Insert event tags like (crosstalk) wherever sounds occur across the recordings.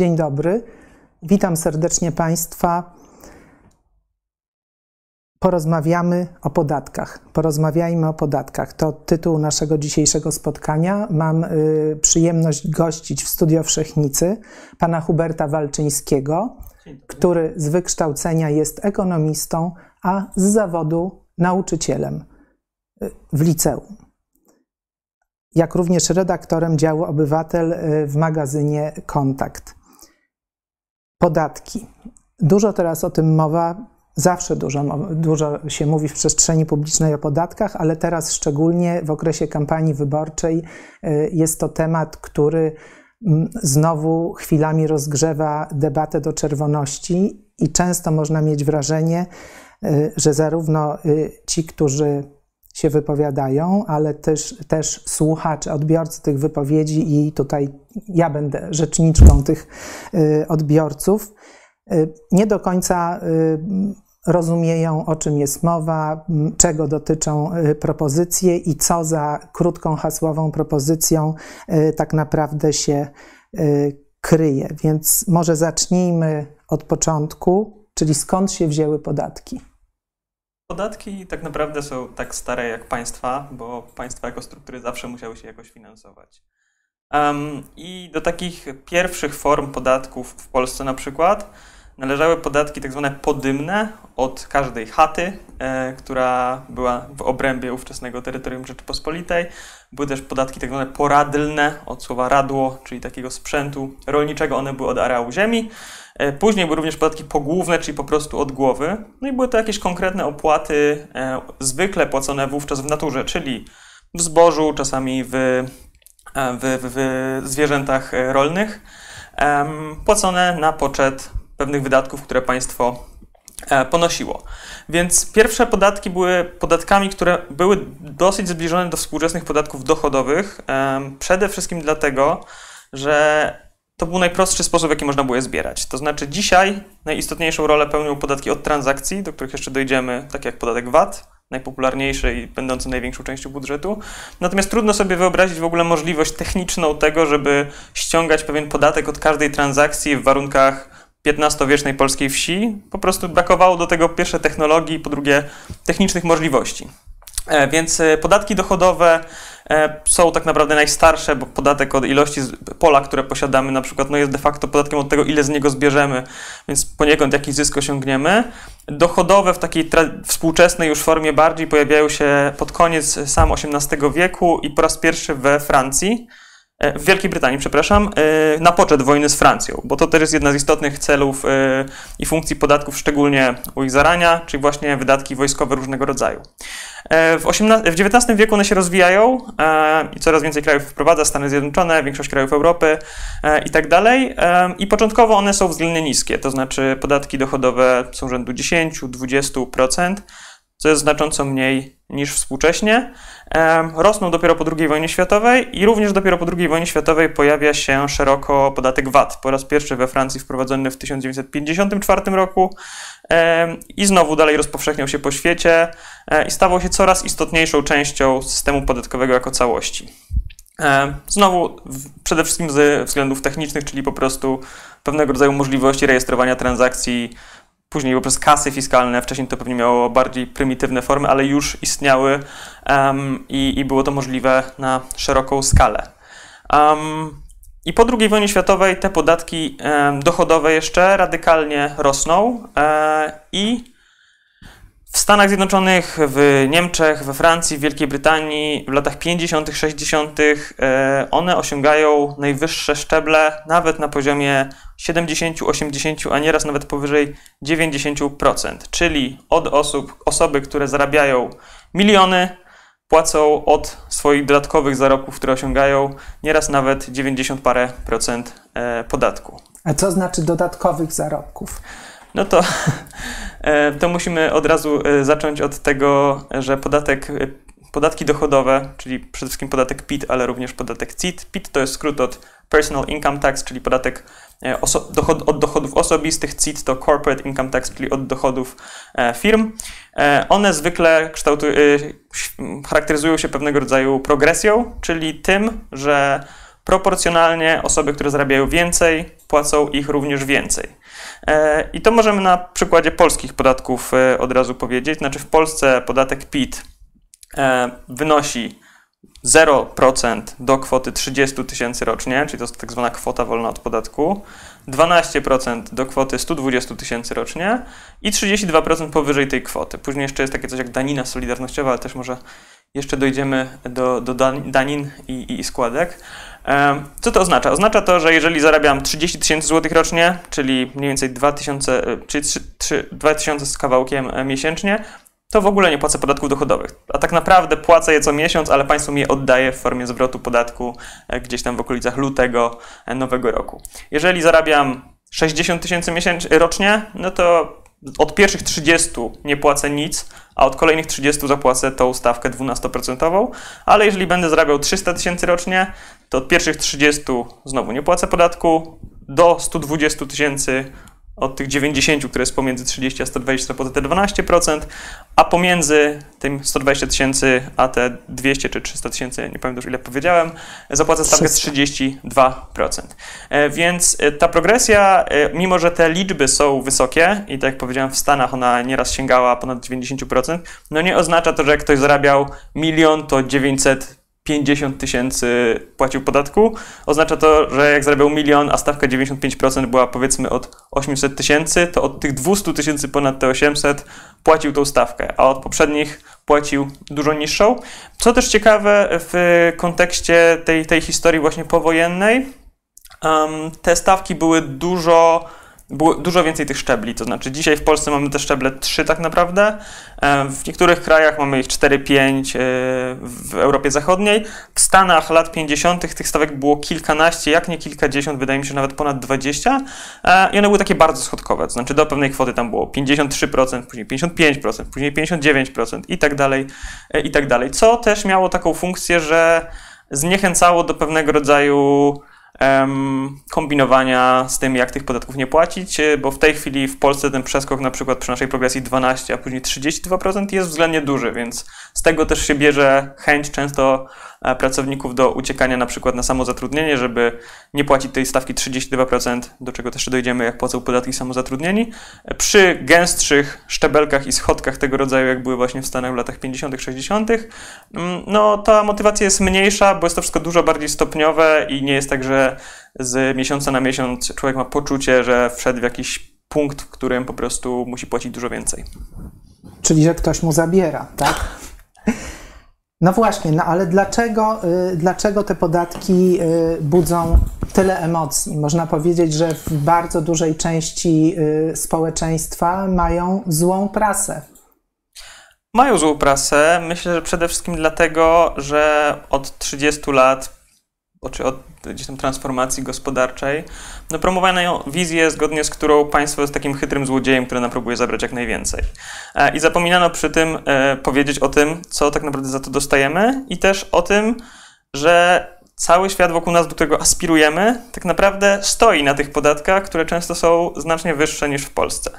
Dzień dobry. Witam serdecznie Państwa. Porozmawiamy o podatkach. Porozmawiajmy o podatkach. To tytuł naszego dzisiejszego spotkania. Mam y, przyjemność gościć w Studio Wszechnicy pana Huberta Walczyńskiego, który z wykształcenia jest ekonomistą, a z zawodu nauczycielem y, w liceum. Jak również redaktorem działu Obywatel y, w magazynie Kontakt. Podatki. Dużo teraz o tym mowa, zawsze dużo, dużo się mówi w przestrzeni publicznej o podatkach, ale teraz szczególnie w okresie kampanii wyborczej y, jest to temat, który mm, znowu chwilami rozgrzewa debatę do czerwoności i często można mieć wrażenie, y, że zarówno y, ci, którzy się wypowiadają, ale też, też słuchacze, odbiorcy tych wypowiedzi i tutaj ja będę rzeczniczką tych odbiorców, nie do końca rozumieją, o czym jest mowa, czego dotyczą propozycje i co za krótką hasłową propozycją tak naprawdę się kryje. Więc może zacznijmy od początku, czyli skąd się wzięły podatki. Podatki tak naprawdę są tak stare jak państwa, bo państwa jako struktury zawsze musiały się jakoś finansować. Um, I do takich pierwszych form podatków w Polsce na przykład należały podatki tak zwane podymne od każdej chaty, e, która była w obrębie ówczesnego terytorium Rzeczypospolitej. Były też podatki tak zwane poradlne od słowa radło, czyli takiego sprzętu rolniczego. One były od areału ziemi. E, później były również podatki pogłówne, czyli po prostu od głowy. No i były to jakieś konkretne opłaty, e, zwykle płacone wówczas w naturze, czyli w zbożu, czasami w, e, w, w, w zwierzętach rolnych, płacone na poczet pewnych wydatków, które państwo ponosiło. Więc pierwsze podatki były podatkami, które były dosyć zbliżone do współczesnych podatków dochodowych, przede wszystkim dlatego, że to był najprostszy sposób, w jaki można było je zbierać. To znaczy dzisiaj najistotniejszą rolę pełnią podatki od transakcji, do których jeszcze dojdziemy, tak jak podatek VAT, najpopularniejszy i będący największą częścią budżetu. Natomiast trudno sobie wyobrazić w ogóle możliwość techniczną tego, żeby ściągać pewien podatek od każdej transakcji w warunkach XV-wiecznej polskiej wsi. Po prostu brakowało do tego pierwsze technologii, po drugie technicznych możliwości. E, więc e, podatki dochodowe są tak naprawdę najstarsze, bo podatek od ilości pola, które posiadamy, na przykład, no jest de facto podatkiem od tego, ile z niego zbierzemy, więc poniekąd jakiś zysk osiągniemy. Dochodowe w takiej współczesnej już formie bardziej pojawiają się pod koniec sam XVIII wieku i po raz pierwszy we Francji. E, w Wielkiej Brytanii, przepraszam, e, na poczet wojny z Francją, bo to też jest jedna z istotnych celów e, i funkcji podatków, szczególnie u ich zarania, czyli właśnie wydatki wojskowe różnego rodzaju. W, XVIII, w XIX wieku one się rozwijają i coraz więcej krajów wprowadza, Stany Zjednoczone, większość krajów Europy i tak dalej. I początkowo one są względnie niskie, to znaczy podatki dochodowe są rzędu 10-20% co jest znacząco mniej niż współcześnie. Rosną dopiero po II wojnie światowej i również dopiero po II wojnie światowej pojawia się szeroko podatek VAT. Po raz pierwszy we Francji wprowadzony w 1954 roku i znowu dalej rozpowszechniał się po świecie e, i stawał się coraz istotniejszą częścią systemu podatkowego jako całości. Znowu przede wszystkim ze względów technicznych, czyli po prostu pewnego rodzaju możliwości rejestrowania transakcji później poprzez kasy fiskalne, wcześniej to pewnie miało bardziej prymitywne formy, ale już istniały um, i, i, było to możliwe na szeroką skalę. Um, I po II wojnie światowej te podatki dochodowe jeszcze radykalnie rosną e, i Stanach Zjednoczonych, w Niemczech, we Francji, w Wielkiej Brytanii w latach 50., 60. E, one osiągają najwyższe szczeble nawet na poziomie 70, 80, a nieraz nawet powyżej 90%. Czyli od osób, osoby, które zarabiają miliony, płacą od swoich dodatkowych zarobków, które osiągają, nieraz nawet 90 parę procent e, podatku. A co znaczy dodatkowych zarobków? No to, (laughs) e, to musimy od razu e, zacząć od tego, że podatek, podatki dochodowe, czyli przede wszystkim podatek PIT, ale również podatek CIT. PIT to jest skrót od Personal Income Tax, czyli podatek E, dochod, od dochodów osobistych, CIT to Corporate Income Tax, czyli od dochodów e, firm. E, one zwykle charakteryzują się pewnego rodzaju progresją, czyli tym, że proporcjonalnie osoby, które zarabiają więcej, płacą ich również więcej. E, I to możemy na przykładzie polskich podatków e, od razu powiedzieć. Znaczy w Polsce podatek PIT e, wynosi 0% do kwoty 30 tysięcy rocznie, czyli to jest tak zwana kwota wolna od podatku, 12% do kwoty 120 tysięcy rocznie i 32% powyżej tej kwoty. Później jeszcze jest takie coś jak danina solidarnościowa, ale też może jeszcze dojdziemy do, do danin i, i składek. Co to oznacza? Oznacza to, że jeżeli zarabiam 30 tysięcy złotych rocznie, czyli mniej więcej 2000, e, czyli 3, 3, 2000 z kawałkiem e, miesięcznie, to w ogóle nie płacę podatków dochodowych. A tak naprawdę płacę je co miesiąc, ale państwo mi je oddaje w formie zwrotu podatku e, gdzieś tam w okolicach lutego nowego roku. Jeżeli zarabiam 60 tysięcy rocznie, no to od pierwszych 30 nie płacę nic, a od kolejnych 30 zapłacę tą stawkę 12%, ale jeżeli będę zarabiał 300 tysięcy rocznie, to od pierwszych 30 znowu nie płacę podatku, do 120 tysięcy od tych 90, które jest pomiędzy 30 a 120, zapłacę te 12%, a pomiędzy tym 120 tysięcy a te 200 czy 300 tysięcy, nie pamiętam już ile powiedziałem, zapłacę stawkę 32%. E, więc e, ta progresja, e, mimo że te liczby są wysokie i tak jak powiedziałem w Stanach ona nieraz sięgała ponad 90%, no nie oznacza to, że jak ktoś zarabiał milion, to 900 50 tysięcy płacił podatku. Oznacza to, że jak zarabiał milion, a stawka 95% była powiedzmy od 800 tysięcy, to od tych 200 tysięcy ponad te 800 płacił tą stawkę, a od poprzednich płacił dużo niższą. Co też ciekawe w kontekście tej, tej historii właśnie powojennej, um, te stawki były dużo było dużo więcej tych szczebli, to znaczy dzisiaj w Polsce mamy te szczeble 3 tak naprawdę, e, w niektórych krajach mamy ich 4-5 e, w Europie Zachodniej, w Stanach lat 50. tych stawek było kilkanaście, jak nie kilkadziesiąt, wydaje mi się nawet ponad 20 e, i one były takie bardzo schodkowe, to znaczy do pewnej kwoty tam było 53%, później 55%, później 59% i tak dalej, i tak dalej, co też miało taką funkcję, że zniechęcało do pewnego rodzaju kombinowania z tym, jak tych podatków nie płacić, e, bo w tej chwili w Polsce ten przeskok na przykład przy naszej progresji 12, a później 32% jest względnie duży, więc z tego też się bierze chęć często pracowników do uciekania na przykład na samozatrudnienie, żeby nie płacić tej stawki 32%, do czego też dojdziemy, jak płacą podatki samozatrudnieni. E, przy gęstszych szczebelkach i schodkach tego rodzaju, jak były właśnie w Stanach w latach 50., 60., mm, no ta motywacja jest mniejsza, bo jest to wszystko dużo bardziej stopniowe i nie jest tak, że z miesiąca na miesiąc człowiek ma poczucie, że wszedł w jakiś punkt, w którym po prostu musi płacić dużo więcej. Czyli, że ktoś mu zabiera, tak? (laughs) No właśnie, no ale dlaczego, y, dlaczego te podatki y, budzą tyle emocji? Można powiedzieć, że w bardzo dużej części y, społeczeństwa mają złą prasę. Mają złą prasę. Myślę, że przede wszystkim dlatego, że od 30 lat czy od gdzieś tam transformacji gospodarczej, no promowano wizję, zgodnie z którą państwo jest takim chytrym złodziejem, który nam próbuje zabrać jak najwięcej. E, I zapominano przy tym e, powiedzieć o tym, co tak naprawdę za to dostajemy i też o tym, że cały świat wokół nas, do którego aspirujemy, tak naprawdę stoi na tych podatkach, które często są znacznie wyższe niż w Polsce.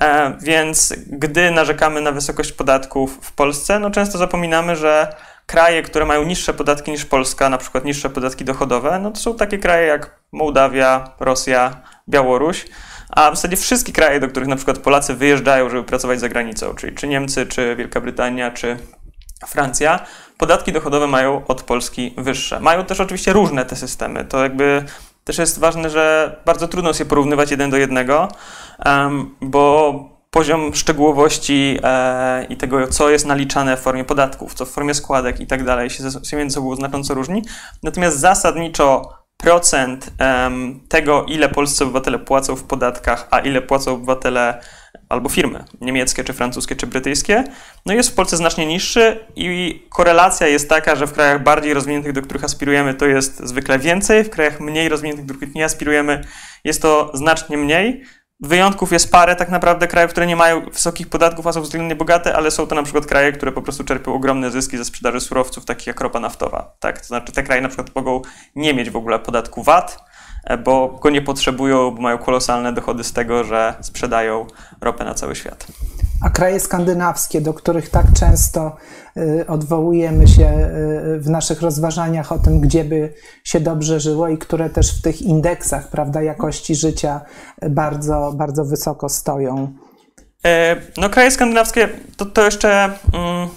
E, więc gdy narzekamy na wysokość podatków w Polsce, no często zapominamy, że kraje, które mają niższe podatki niż Polska, na przykład niższe podatki dochodowe, no to są takie kraje jak Mołdawia, Rosja, Białoruś, a w zasadzie wszystkie kraje, do których na przykład Polacy wyjeżdżają, żeby pracować za granicą, czyli czy Niemcy, czy Wielka Brytania, czy Francja, podatki dochodowe mają od Polski wyższe. Mają też oczywiście różne te systemy. To jakby też jest ważne, że bardzo trudno je porównywać jeden do jednego, bo poziom szczegółowości e, i tego, co jest naliczane w formie podatków, co w formie składek i tak dalej, się, między sobą znacząco różni. Natomiast zasadniczo procent tego, ile polscy obywatele płacą w podatkach, a ile płacą obywatele albo firmy niemieckie, czy francuskie, czy brytyjskie, no jest w Polsce znacznie niższy i korelacja jest taka, że w krajach bardziej rozwiniętych, do których aspirujemy, to jest zwykle więcej, w krajach mniej rozwiniętych, do których nie aspirujemy, jest to znacznie mniej. Wyjątków jest parę tak naprawdę krajów, które nie mają wysokich podatków, a są względnie bogate, ale są to na przykład kraje, które po prostu czerpią ogromne zyski ze sprzedaży surowców, takich jak ropa naftowa. Tak? To znaczy te kraje na przykład mogą nie mieć w ogóle podatku VAT, e, bo go nie potrzebują, bo mają kolosalne dochody z tego, że sprzedają ropę na cały świat. A kraje skandynawskie, do których tak często y, odwołujemy się y, w naszych rozważaniach o tym, gdzie by się dobrze żyło i które też w tych indeksach prawda, jakości życia bardzo, bardzo wysoko stoją. E, no, kraje skandynawskie to, to jeszcze mm,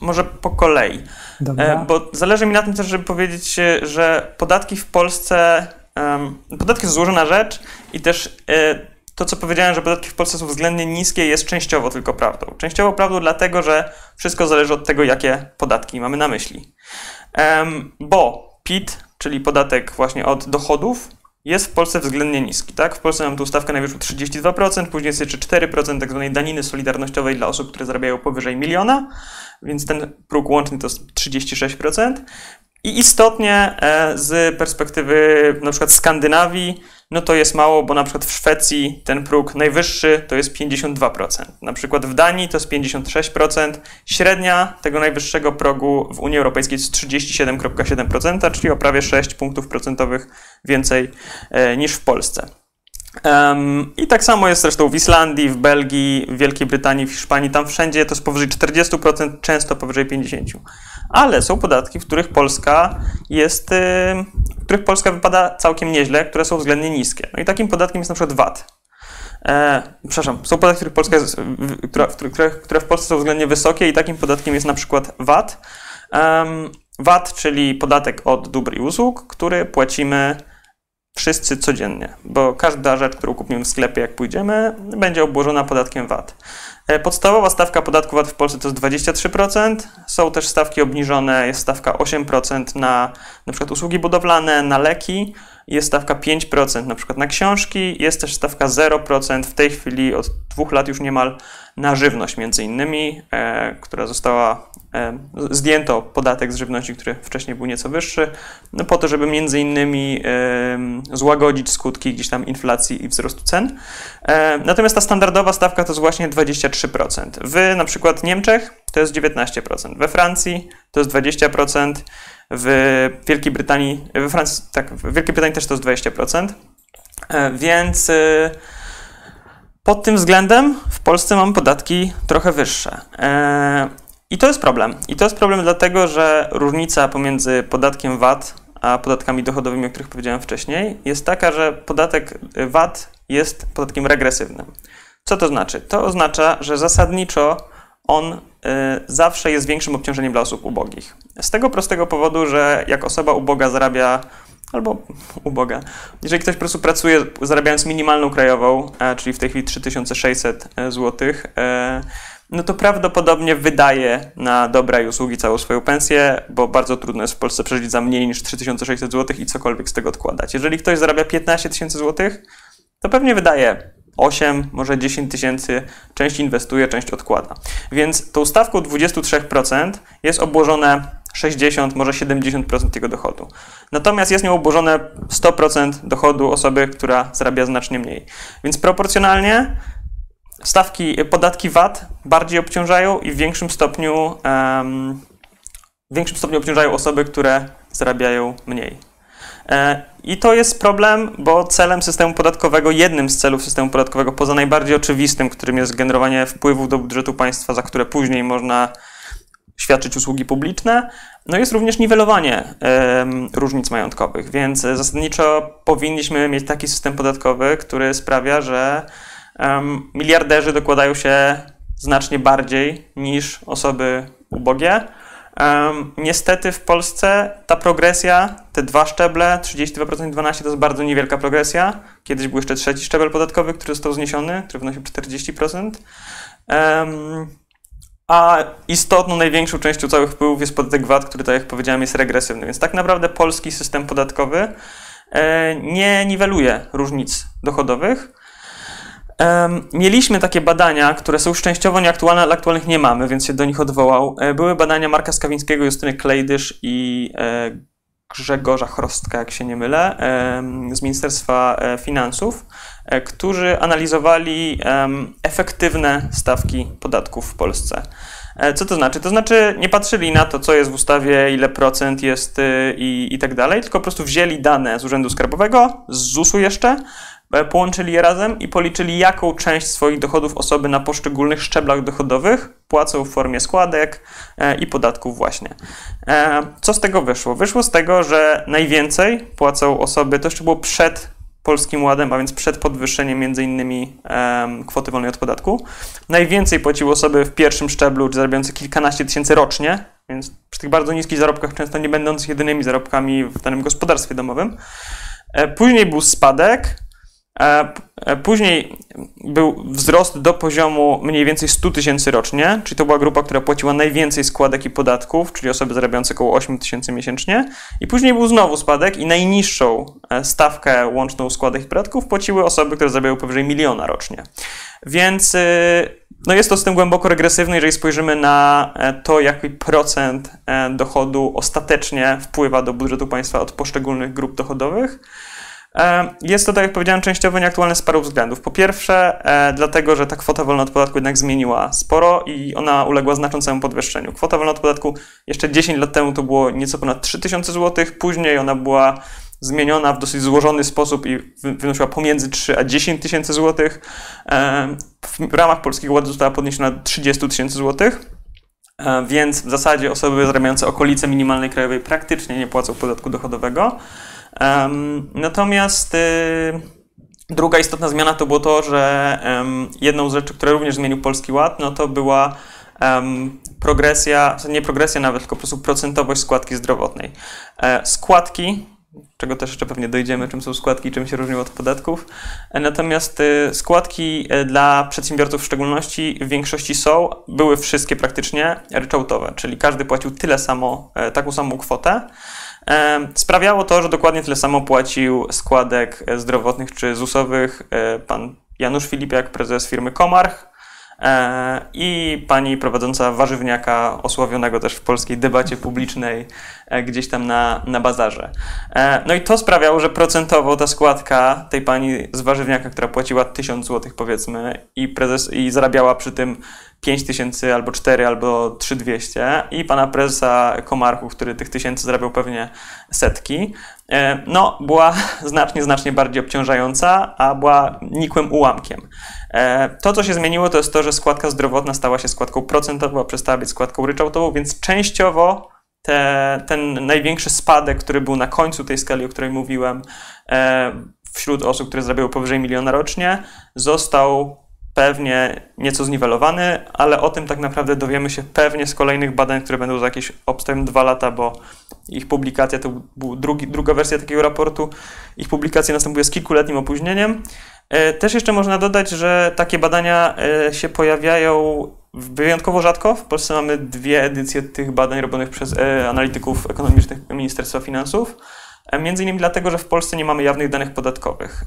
może po kolei. Dobra. E, bo zależy mi na tym też, żeby powiedzieć, że podatki w Polsce, um, podatki to złożona rzecz i też e, to, co powiedziałem, że podatki w Polsce są względnie niskie, jest częściowo tylko prawdą. Częściowo prawdą dlatego, że wszystko zależy od tego, jakie podatki mamy na myśli. Bo PIT, czyli podatek właśnie od dochodów, jest w Polsce względnie niski. Tak? W Polsce mamy tu stawkę najwyższą 32%, później jest jeszcze 4% tak zwanej daniny solidarnościowej dla osób, które zarabiają powyżej miliona, więc ten próg łączny to jest 36%. I istotnie e, z perspektywy na przykład Skandynawii, no to jest mało, bo na przykład w Szwecji ten próg najwyższy to jest 52%. Na przykład w Danii to jest 56%. Średnia tego najwyższego progu w Unii Europejskiej jest 37,7%, czyli o prawie 6 punktów procentowych więcej e, niż w Polsce. I tak samo jest zresztą w Islandii, w Belgii, w Wielkiej Brytanii, w Hiszpanii. Tam wszędzie to jest powyżej 40%, często powyżej 50%. Ale są podatki, w których Polska jest, w których Polska wypada całkiem nieźle, które są względnie niskie. No i takim podatkiem jest na przykład VAT. E, przepraszam, są podatki, których Polska jest, które, które, które w Polsce są względnie wysokie i takim podatkiem jest na przykład VAT. Um, VAT, czyli podatek od dóbr i usług, który płacimy wszyscy codziennie, bo każda rzecz, którą kupimy w sklepie, jak pójdziemy, będzie obłożona podatkiem VAT. E, podstawowa stawka podatku VAT w Polsce to jest 23%. Są też stawki obniżone, jest stawka 8% na przykład usługi budowlane, na leki, jest stawka 5% na przykład na książki, jest też stawka 0% w tej chwili od dwóch lat już niemal na żywność między innymi, e, która została e, zdjęto podatek z żywności, który wcześniej był nieco wyższy, no po to, żeby między innymi e, złagodzić skutki gdzieś tam inflacji i wzrostu cen. E, natomiast ta standardowa stawka to jest właśnie 23%. W na przykład Niemczech to jest 19%, we Francji to jest 20%, w Wielkiej Brytanii, we Francji, tak, w Wielkiej Brytanii też to jest 20%. E, więc e, pod tym względem w Polsce mam podatki trochę wyższe. E, I to jest problem. I to jest problem dlatego, że różnica pomiędzy podatkiem VAT a podatkami dochodowymi, o których powiedziałem wcześniej, jest taka, że podatek VAT jest podatkiem regresywnym. Co to znaczy? To oznacza, że zasadniczo on y, zawsze jest większym obciążeniem dla osób ubogich. Z tego prostego powodu, że jak osoba uboga zarabia albo (laughs) uboga. Jeżeli ktoś po prostu pracuje zarabiając minimalną krajową, e, czyli w tej chwili 3600 zł, e, no to prawdopodobnie wydaje na dobra i usługi całą swoją pensję, bo bardzo trudno jest w Polsce przeżyć za mniej niż 3600 zł i cokolwiek z tego odkładać. Jeżeli ktoś zarabia 15 tysięcy złotych, to pewnie wydaje 8, może 10 tysięcy, część inwestuje, część odkłada. Więc tą stawką 23% jest obłożone 60, może 70% tego dochodu. Natomiast jest nią obłożone 100% dochodu osoby, która zarabia znacznie mniej. Więc proporcjonalnie stawki, podatki VAT bardziej obciążają i w większym stopniu, um, w większym stopniu obciążają osoby, które zarabiają mniej. E, I to jest problem, bo celem systemu podatkowego, jednym z celów systemu podatkowego, poza najbardziej oczywistym, którym jest generowanie wpływów do budżetu państwa, za które później można świadczyć usługi publiczne, no jest również niwelowanie różnic majątkowych, więc zasadniczo powinniśmy mieć taki system podatkowy, który sprawia, że miliarderzy dokładają się znacznie bardziej niż osoby ubogie. Niestety w Polsce ta progresja, te dwa szczeble, 32% i 12% to jest bardzo niewielka progresja. Kiedyś był jeszcze trzeci szczebel podatkowy, który został zniesiony, który wynosił 40%. Um, a istotną, największą częścią całych wpływów jest podatek VAT, który, tak jak powiedziałem, jest regresywny. Więc tak naprawdę polski system podatkowy e, nie niweluje różnic dochodowych. Mieliśmy takie badania, które są już częściowo nieaktualne, ale aktualnych nie mamy, więc się do nich odwołał. E, były badania Marka Skawińskiego, Justyny Klejdysz i e, Grzegorza Chrostka, jak się nie mylę, z Ministerstwa Finansów, którzy analizowali efektywne stawki podatków w Polsce. E, co to znaczy? To znaczy nie patrzyli na to, co jest w ustawie, ile procent jest y, i, i tak dalej, tylko po prostu wzięli dane z Urzędu Skarbowego, z ZUS-u jeszcze e, połączyli je razem i policzyli, jaką część swoich dochodów osoby na poszczególnych szczeblach dochodowych płacą w formie składek e, i podatków właśnie. Co z tego wyszło? Wyszło z tego, że najwięcej płacą osoby, to jeszcze było przed Polskim Ładem, a więc przed podwyższeniem między innymi um, kwoty wolnej od podatku. Najwięcej płaciły osoby w pierwszym szczeblu, zarabiające kilkanaście tysięcy rocznie, więc przy tych bardzo niskich zarobkach, często nie będących jedynymi zarobkami w danym gospodarstwie domowym. E, później był spadek, E, e, później był wzrost do poziomu mniej więcej 100 tysięcy rocznie, czyli to była grupa, która płaciła najwięcej składek i podatków, czyli osoby zarabiające około 8 tysięcy miesięcznie. I później był znowu spadek i najniższą e, stawkę łączną składek i podatków płaciły osoby, które zarabiały powyżej miliona rocznie. Więc no jest to system głęboko regresywny, jeżeli spojrzymy na to, jaki procent dochodu ostatecznie wpływa do budżetu państwa od poszczególnych grup dochodowych. E, jest to, tak jak powiedziałem, częściowo nieaktualne z paru względów. Po pierwsze, e, dlatego, że ta kwota wolna od podatku jednak zmieniła sporo i ona uległa znaczącemu podwyższeniu. Kwota wolna od podatku jeszcze 10 lat temu to było nieco ponad 3000 zł, później ona była zmieniona w dosyć złożony sposób i wynosiła pomiędzy 3 a 10 tysięcy złotych. E, w ramach Polskiego Ładu została podniesiona do 30 tysięcy złotych. Więc w zasadzie osoby zarabiające okolice minimalnej krajowej praktycznie nie płacą podatku dochodowego. Natomiast y, druga istotna zmiana to było to, że jedną z rzeczy, które również zmienił Polski Ład, no to była progresja, nie progresja nawet, tylko po prostu procentowość składki zdrowotnej. E, składki, czego też jeszcze pewnie dojdziemy, czym są składki, czym się różnią od podatków. E, natomiast y, składki e, dla przedsiębiorców w szczególności w większości są, były wszystkie praktycznie ryczałtowe, czyli każdy płacił tyle samo, taką samą kwotę. Sprawiało to, że dokładnie tyle samo płacił składek e, zdrowotnych czy ZUS-owych e, pan Janusz Filipiak, prezes firmy Komarch. e, i pani prowadząca warzywniaka osławionego też w polskiej debacie publicznej gdzieś tam na, na bazarze. No i to sprawiało, że procentowo ta składka tej pani z warzywniaka, która płaciła 1000 zł powiedzmy i, prezes, i zarabiała przy tym 5 tysięcy, albo 4, albo 3200 i pana prezesa Komarchu, który tych tysięcy zarabiał pewnie setki, e, no była (laughs) znacznie, znacznie bardziej obciążająca, a była nikłym ułamkiem. E, to, co się zmieniło, to jest to, że składka zdrowotna stała się składką procentową, przestała być składką ryczałtową, więc częściowo te, ten największy spadek, który był na końcu tej skali, o której mówiłem, e, wśród osób, które zarabiały powyżej miliona rocznie, został pewnie nieco zniwelowany, ale o tym tak naprawdę dowiemy się pewnie z kolejnych badań, które będą za jakieś obstawiam dwa lata, bo ich publikacja to był drugi, druga wersja takiego raportu. Ich publikacja następuje z kilkuletnim opóźnieniem. E, też jeszcze można dodać, że takie badania e, się pojawiają wyjątkowo rzadko. W Polsce mamy dwie edycje tych badań robionych przez e, analityków ekonomicznych Ministerstwa Finansów. E, między innymi dlatego, że w Polsce nie mamy jawnych danych podatkowych,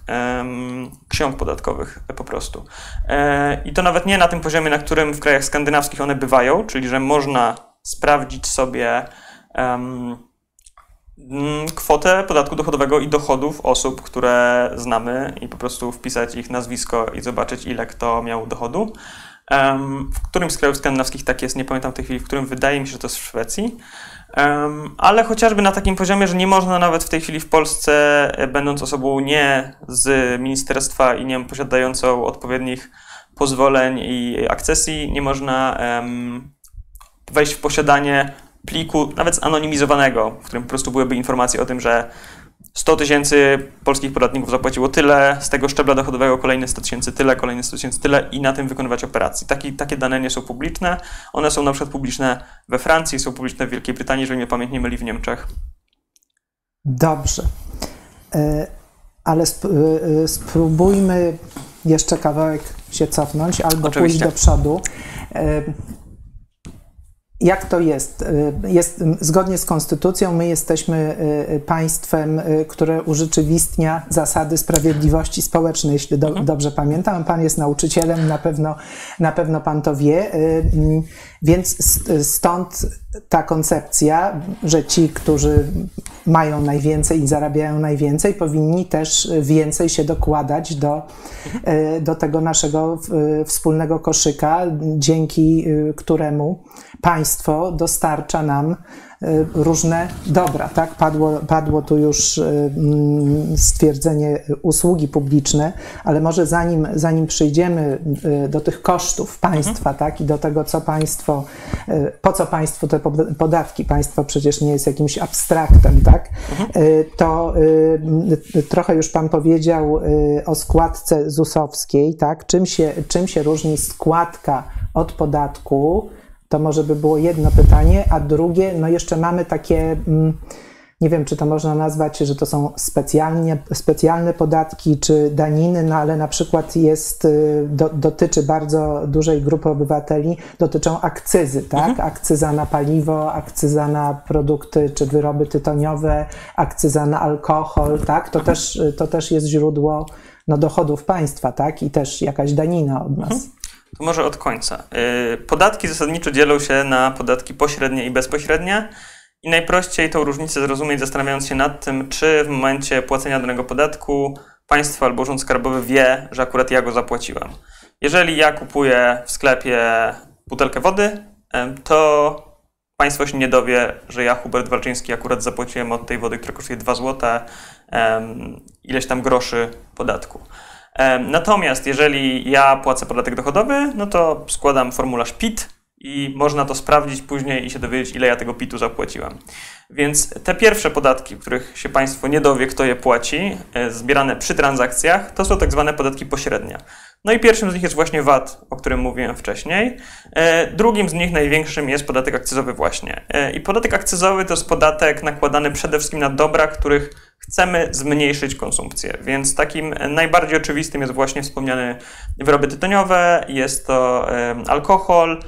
ksiąg podatkowych po prostu. E, I to nawet nie na tym poziomie, na którym w krajach skandynawskich one bywają, czyli że można sprawdzić sobie mm, kwotę podatku dochodowego i dochodów osób, które znamy i po prostu wpisać ich nazwisko i zobaczyć, ile kto miał dochodu. W którym z krajów skandynawskich tak jest, nie pamiętam w tej chwili, w którym wydaje mi się, że to jest w Szwecji ale chociażby na takim poziomie, że nie można nawet w tej chwili w Polsce, e, będąc osobą nie z ministerstwa i nie posiadającą odpowiednich pozwoleń i akcesji, nie można wejść w posiadanie pliku, nawet zanonimizowanego, w którym po prostu byłyby informacje o tym, że 100 tysięcy polskich podatników zapłaciło tyle, z tego szczebla dochodowego kolejne 100 tysięcy tyle, kolejne 100 tysięcy tyle i na tym wykonywać operacje. Taki, takie dane nie są publiczne. One są na przykład publiczne we Francji, są publiczne w Wielkiej Brytanii, jeżeli mnie pamięć nie myli w Niemczech. Dobrze. E, ale sp e, spróbujmy jeszcze kawałek się cofnąć albo Oczywiście. pójść do przodu. Jak to jest? Y, jest? Zgodnie z konstytucją my jesteśmy y, y, państwem, które urzeczywistnia zasady sprawiedliwości społecznej, jeśli do, mhm. dobrze pamiętam. Pan jest nauczycielem, na pewno, na pewno pan to wie. Więc stąd ta koncepcja, że ci, którzy mają najwięcej i zarabiają najwięcej, powinni też więcej się dokładać do, do tego naszego wspólnego koszyka, dzięki któremu państwo dostarcza nam różne dobra. Tak? Padło, padło tu już mm, stwierdzenie usługi publiczne, ale może zanim, zanim przyjdziemy do tych kosztów państwa mhm. tak? i do tego, co państwo, po co państwo te podatki, państwo przecież nie jest jakimś abstraktem, tak? Mhm. to trochę już Pan powiedział o składce ZUS-owskiej, tak? czym, się, czym się różni składka od podatku, to może by było jedno pytanie, a drugie, no jeszcze mamy takie, mm, nie wiem, czy to można nazwać, że to są specjalnie, specjalne podatki czy daniny, no ale na przykład jest, y, do, dotyczy bardzo dużej grupy obywateli, dotyczą akcyzy, tak? Mhm. Akcyza na paliwo, akcyza na produkty czy wyroby tytoniowe, akcyza na alkohol, tak? To też, to też jest źródło no, dochodów państwa, tak? I też jakaś danina od nas. Mhm. To może od końca. Y, podatki zasadniczo dzielą się na podatki pośrednie i bezpośrednie. I najprościej tą różnicę zrozumieć, zastanawiając się nad tym, czy w momencie płacenia danego podatku państwo albo urząd skarbowy wie, że akurat ja go zapłaciłem. Jeżeli ja kupuję w sklepie butelkę wody, to państwo się nie dowie, że ja, Hubert Walczyński, akurat zapłaciłem od tej wody, która kosztuje 2 zł, ileś tam groszy podatku. Natomiast jeżeli ja płacę podatek dochodowy, no to składam formularz PIT i można to sprawdzić później i się dowiedzieć, ile ja tego PIT-u zapłaciłem. Więc te pierwsze podatki, których się Państwo nie dowie, kto je płaci, e, zbierane przy transakcjach, to są tak zwane podatki pośrednie. No i pierwszym z nich jest właśnie VAT, o którym mówiłem wcześniej. E, drugim z nich, największym, jest podatek akcyzowy właśnie. E, I podatek akcyzowy to jest podatek nakładany przede wszystkim na dobra, których chcemy zmniejszyć konsumpcję. Więc takim najbardziej oczywistym jest właśnie wspomniane wyroby tytoniowe, jest to alkohol,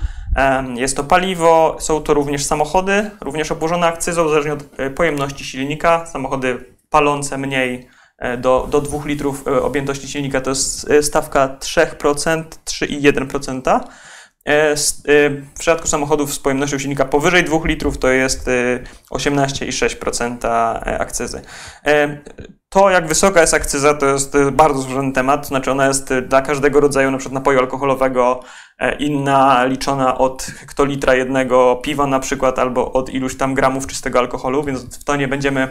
jest to paliwo, są to również samochody, również obłożone akcyzą, zależnie od e, pojemności silnika. Samochody palące mniej e, do, do 2 litrów e, objętości silnika to jest stawka 3%, 3,1%. W przypadku samochodów z pojemnością silnika powyżej 2 litrów to jest 18,6% akcyzy. To, jak wysoka jest akcyza, to jest bardzo złożony temat. Znaczy, ona jest dla każdego rodzaju, na przykład napoju alkoholowego, E, inna liczona od hektolitra jednego piwa na przykład, albo od iluś tam gramów czystego alkoholu, więc w to nie będziemy e,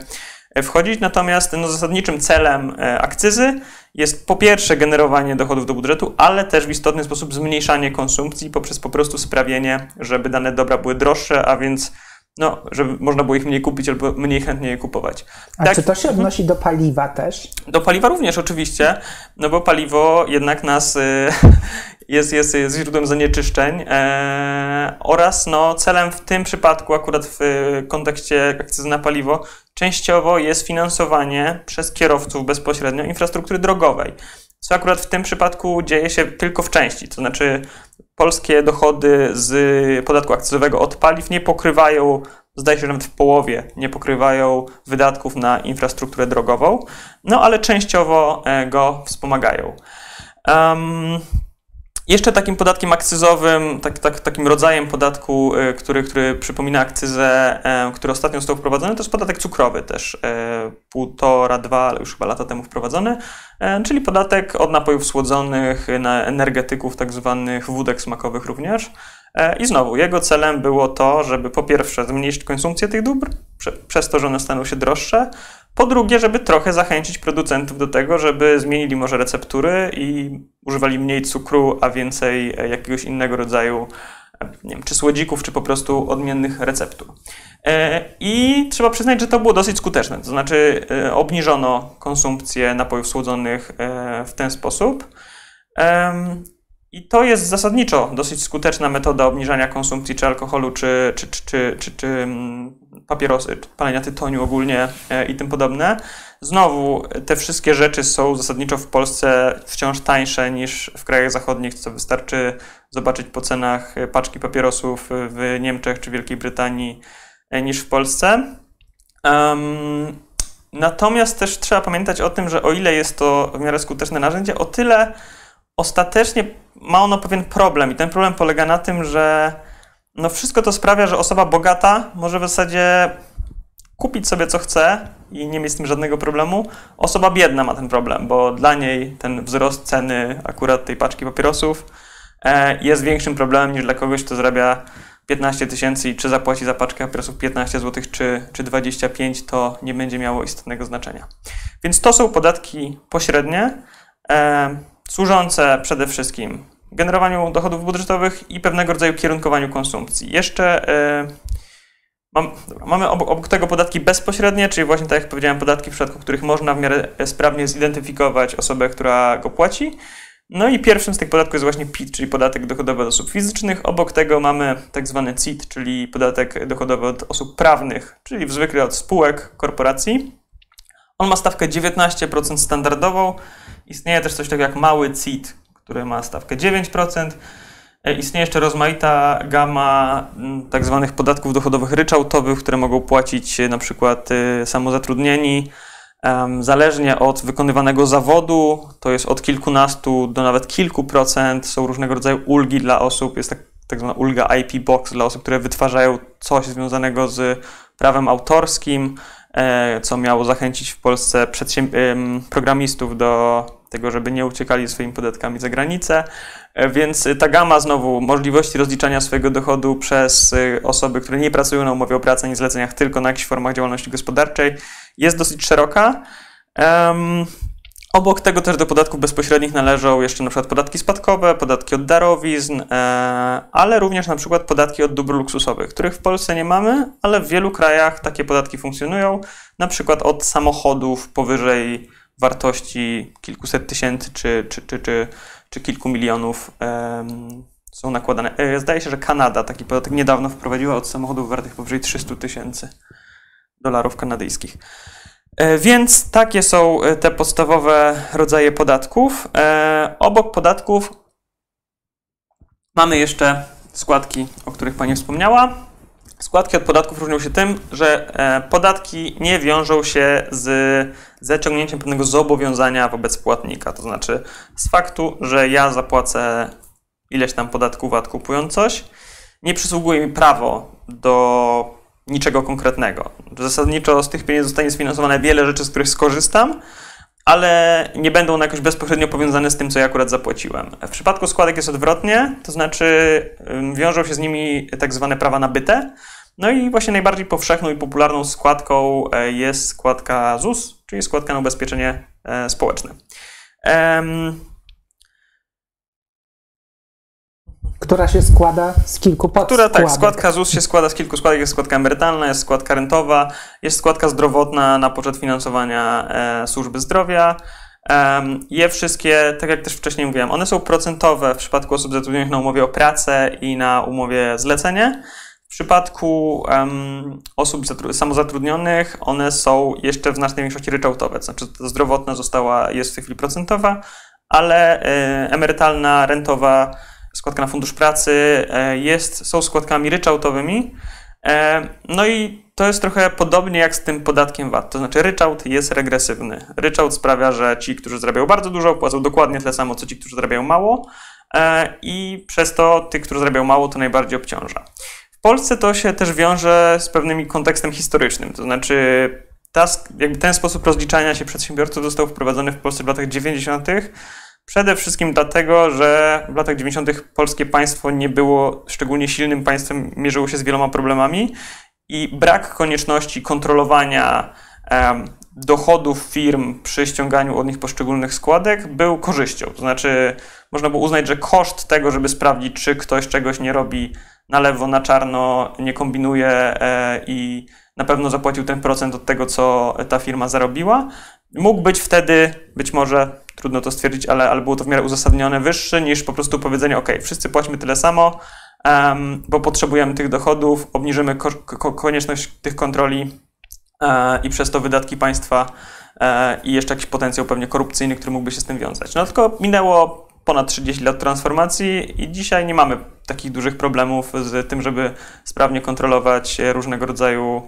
wchodzić. Natomiast no, zasadniczym celem e, akcyzy jest po pierwsze generowanie dochodów do budżetu, ale też w istotny sposób zmniejszanie konsumpcji poprzez po prostu sprawienie, żeby dane dobra były droższe, a więc no, żeby można było ich mniej kupić albo mniej chętnie je kupować. A tak, czy to się odnosi do paliwa też? Do paliwa również oczywiście, no bo paliwo jednak nas (laughs) jest, jest, jest źródłem zanieczyszczeń e, oraz no, celem w tym przypadku, akurat w kontekście akcyzy na paliwo, częściowo jest finansowanie przez kierowców bezpośrednio infrastruktury drogowej. Co akurat w tym przypadku dzieje się tylko w części, to znaczy polskie dochody z podatku akcyzowego od paliw nie pokrywają, zdaje się, że nawet w połowie nie pokrywają wydatków na infrastrukturę drogową, no ale częściowo e, go wspomagają. Um, jeszcze takim podatkiem akcyzowym, tak, tak, takim rodzajem podatku, e, który, który przypomina akcyzę, e, który ostatnio został wprowadzony, to jest podatek cukrowy też, e, półtora, dwa, ale już chyba lata temu wprowadzony, czyli podatek od napojów słodzonych, na energetyków, tak zwanych wódek smakowych również. I znowu, jego celem było to, żeby po pierwsze zmniejszyć konsumpcję tych dóbr, przez to, że one staną się droższe, po drugie, żeby trochę zachęcić producentów do tego, żeby zmienili może receptury i używali mniej cukru, a więcej e, jakiegoś innego rodzaju e, nie wiem, czy słodzików, czy po prostu odmiennych receptur. E, I trzeba przyznać, że to było dosyć skuteczne. To znaczy, obniżono konsumpcję napojów słodzonych w ten sposób. I to jest zasadniczo dosyć skuteczna metoda obniżania konsumpcji czy alkoholu, czy, czy, czy, czy, mm, papierosy, palenia tytoniu ogólnie e, i tym podobne. Znowu, te wszystkie rzeczy są zasadniczo w Polsce wciąż tańsze niż w krajach zachodnich, co wystarczy zobaczyć po cenach paczki papierosów w Niemczech czy Wielkiej Brytanii e, niż w Polsce. Natomiast też trzeba pamiętać o tym, że o ile jest to w miarę skuteczne narzędzie, o tyle ostatecznie ma ono pewien problem i ten problem polega na tym, że no wszystko to sprawia, że osoba bogata może w zasadzie kupić sobie co chce i nie mieć z tym żadnego problemu. Osoba biedna ma ten problem, bo dla niej ten wzrost ceny akurat tej paczki papierosów e, jest większym problemem niż dla kogoś, kto zarabia 15 tysięcy i czy zapłaci za paczkę papierosów 15 zł czy, czy 25, to nie będzie miało istotnego znaczenia. Więc to są podatki pośrednie, e, służące przede wszystkim generowaniu dochodów budżetowych i pewnego rodzaju kierunkowaniu konsumpcji. Jeszcze e, mam, mamy obok, obok, tego podatki bezpośrednie, czyli właśnie tak jak powiedziałem, podatki, w przypadku których można w miarę sprawnie zidentyfikować osobę, która go płaci. No i pierwszym z tych podatków jest właśnie PIT, czyli podatek dochodowy od osób fizycznych. Obok tego mamy tak zwany CIT, czyli podatek dochodowy od osób prawnych, czyli zwykle od spółek, korporacji. On ma stawkę 19% standardową. Istnieje też coś takiego jak mały CIT, który ma stawkę 9%. E, istnieje jeszcze rozmaita gama mm, tak zwanych podatków dochodowych ryczałtowych, które mogą płacić e, na przykład e, samozatrudnieni, Zależnie od wykonywanego zawodu, to jest od kilkunastu do nawet kilku procent. Są różnego rodzaju ulgi dla osób. Jest tak, tak zwana ulga IP Box dla osób, które wytwarzają coś związanego z prawem autorskim, co miało zachęcić w Polsce programistów do tego, żeby nie uciekali swoimi podatkami za granicę. E, więc ta gama znowu możliwości rozliczania swojego dochodu przez e, osoby, które nie pracują na umowie o pracę ani zleceniach, tylko na jakichś formach działalności gospodarczej, jest dosyć szeroka. Um, obok tego też do podatków bezpośrednich należą jeszcze na przykład podatki spadkowe, podatki od darowizn, e, ale również na przykład podatki od dóbr luksusowych, których w Polsce nie mamy, ale w wielu krajach takie podatki funkcjonują, na przykład od samochodów powyżej wartości kilkuset tysięcy czy, czy, czy, czy, czy kilku milionów um, są nakładane. E, zdaje się, że Kanada taki podatek niedawno wprowadziła od samochodów wartych powyżej 300 tysięcy dolarów kanadyjskich. E, więc takie są e, te podstawowe rodzaje podatków. Obok podatków mamy jeszcze składki, o których Pani wspomniała. Składki od podatków różnią się tym, że e, podatki nie wiążą się z zaciągnięciem pewnego zobowiązania wobec płatnika. To znaczy, z faktu, że ja zapłacę ileś tam podatku VAT kupując coś, nie przysługuje mi prawo do niczego konkretnego. Zasadniczo z tych pieniędzy zostanie sfinansowane wiele rzeczy, z których skorzystam, ale nie będą one jakoś bezpośrednio powiązane z tym, co ja akurat zapłaciłem. W przypadku składek jest odwrotnie, to znaczy wiążą się z nimi tak zwane prawa nabyte. No i właśnie najbardziej powszechną i popularną składką e, jest składka ZUS, czyli składka na ubezpieczenie e, społeczne. Która się składa z kilku podskładek. Która tak, składka ZUS się składa z kilku składek. Jest składka emerytalna, jest składka rentowa, jest składka zdrowotna na poczet finansowania e, służby zdrowia. E, je wszystkie, tak jak też wcześniej mówiłem, one są procentowe w przypadku osób zatrudnionych na umowie o pracę i na umowie zlecenie. W przypadku um, osób samozatrudnionych one są jeszcze w znacznej większości ryczałtowe, to znaczy zdrowotna została, jest w tej chwili procentowa, ale y, emerytalna, rentowa składka na fundusz pracy, e, jest, są składkami ryczałtowymi. E, no i to jest trochę podobnie jak z tym podatkiem VAT. To znaczy ryczałt jest regresywny. Ryczałt sprawia, że ci, którzy zarabiają bardzo dużo, płacą dokładnie tyle samo, co ci, którzy zarabiają mało e, i przez to tych, którzy zarabiają mało, to najbardziej obciąża. W Polsce to się też wiąże z pewnym kontekstem historycznym, to znaczy ta, ten sposób rozliczania się przedsiębiorców został wprowadzony w Polsce w latach 90. Przede wszystkim dlatego, że w latach 90. polskie państwo nie było szczególnie silnym państwem, mierzyło się z wieloma problemami i brak konieczności kontrolowania um, dochodów firm przy ściąganiu od nich poszczególnych składek był korzyścią. To znaczy, można było uznać, że koszt tego, żeby sprawdzić, czy ktoś czegoś nie robi na lewo, na czarno, nie kombinuje e, i na pewno zapłacił ten procent od tego, co ta firma zarobiła, mógł być wtedy być może trudno to stwierdzić, ale, ale było to w miarę uzasadnione, wyższy niż po prostu powiedzenie, ok, wszyscy płacimy tyle samo, um, bo potrzebujemy tych dochodów, obniżymy ko ko konieczność tych kontroli e, i przez to wydatki państwa e, i jeszcze jakiś potencjał pewnie korupcyjny, który mógłby się z tym wiązać. No tylko minęło ponad 30 lat transformacji i dzisiaj nie mamy takich dużych problemów z tym, żeby sprawnie kontrolować różnego rodzaju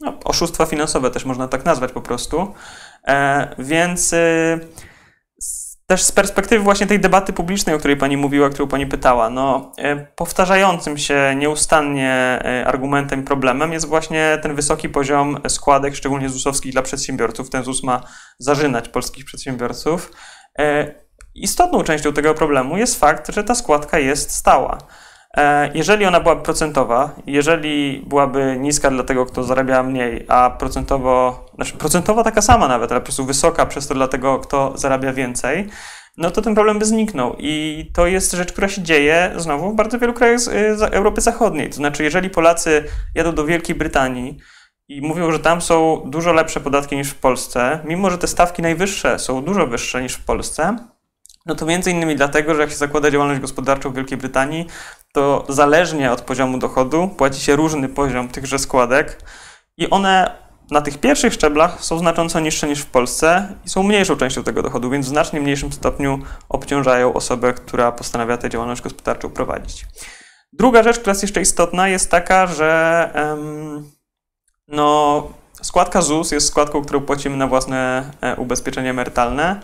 no, oszustwa finansowe, też można tak nazwać po prostu. E, więc y, też z perspektywy właśnie tej debaty publicznej, o której Pani mówiła, którą Pani pytała, no, e, powtarzającym się nieustannie e, argumentem, problemem jest właśnie ten wysoki poziom składek, szczególnie ZUS-owskich dla przedsiębiorców. Ten ZUS ma zażynać polskich przedsiębiorców. Istotną częścią tego problemu jest fakt, że ta składka jest stała. E, jeżeli ona byłaby procentowa, jeżeli byłaby niska dla tego, kto zarabia mniej, a procentowo, znaczy procentowo taka sama nawet, ale po prostu wysoka przez to dla tego, kto zarabia więcej, no to ten problem by zniknął. I to jest rzecz, która się dzieje znowu w bardzo wielu krajach z Europy Zachodniej. To znaczy, jeżeli Polacy jadą do Wielkiej Brytanii i mówią, że tam są dużo lepsze podatki niż w Polsce, mimo że te stawki najwyższe są dużo wyższe niż w Polsce, no to między innymi dlatego, że jak się zakłada działalność gospodarczą w Wielkiej Brytanii, to zależnie od poziomu dochodu płaci się różny poziom tychże składek i one na tych pierwszych szczeblach są znacząco niższe niż w Polsce i są mniejszą częścią tego dochodu, więc w znacznie mniejszym stopniu obciążają osobę, która postanawia tę działalność gospodarczą prowadzić. Druga rzecz, która jest jeszcze istotna, jest taka, że no, Składka ZUS jest składką, którą płacimy na własne e, ubezpieczenie emerytalne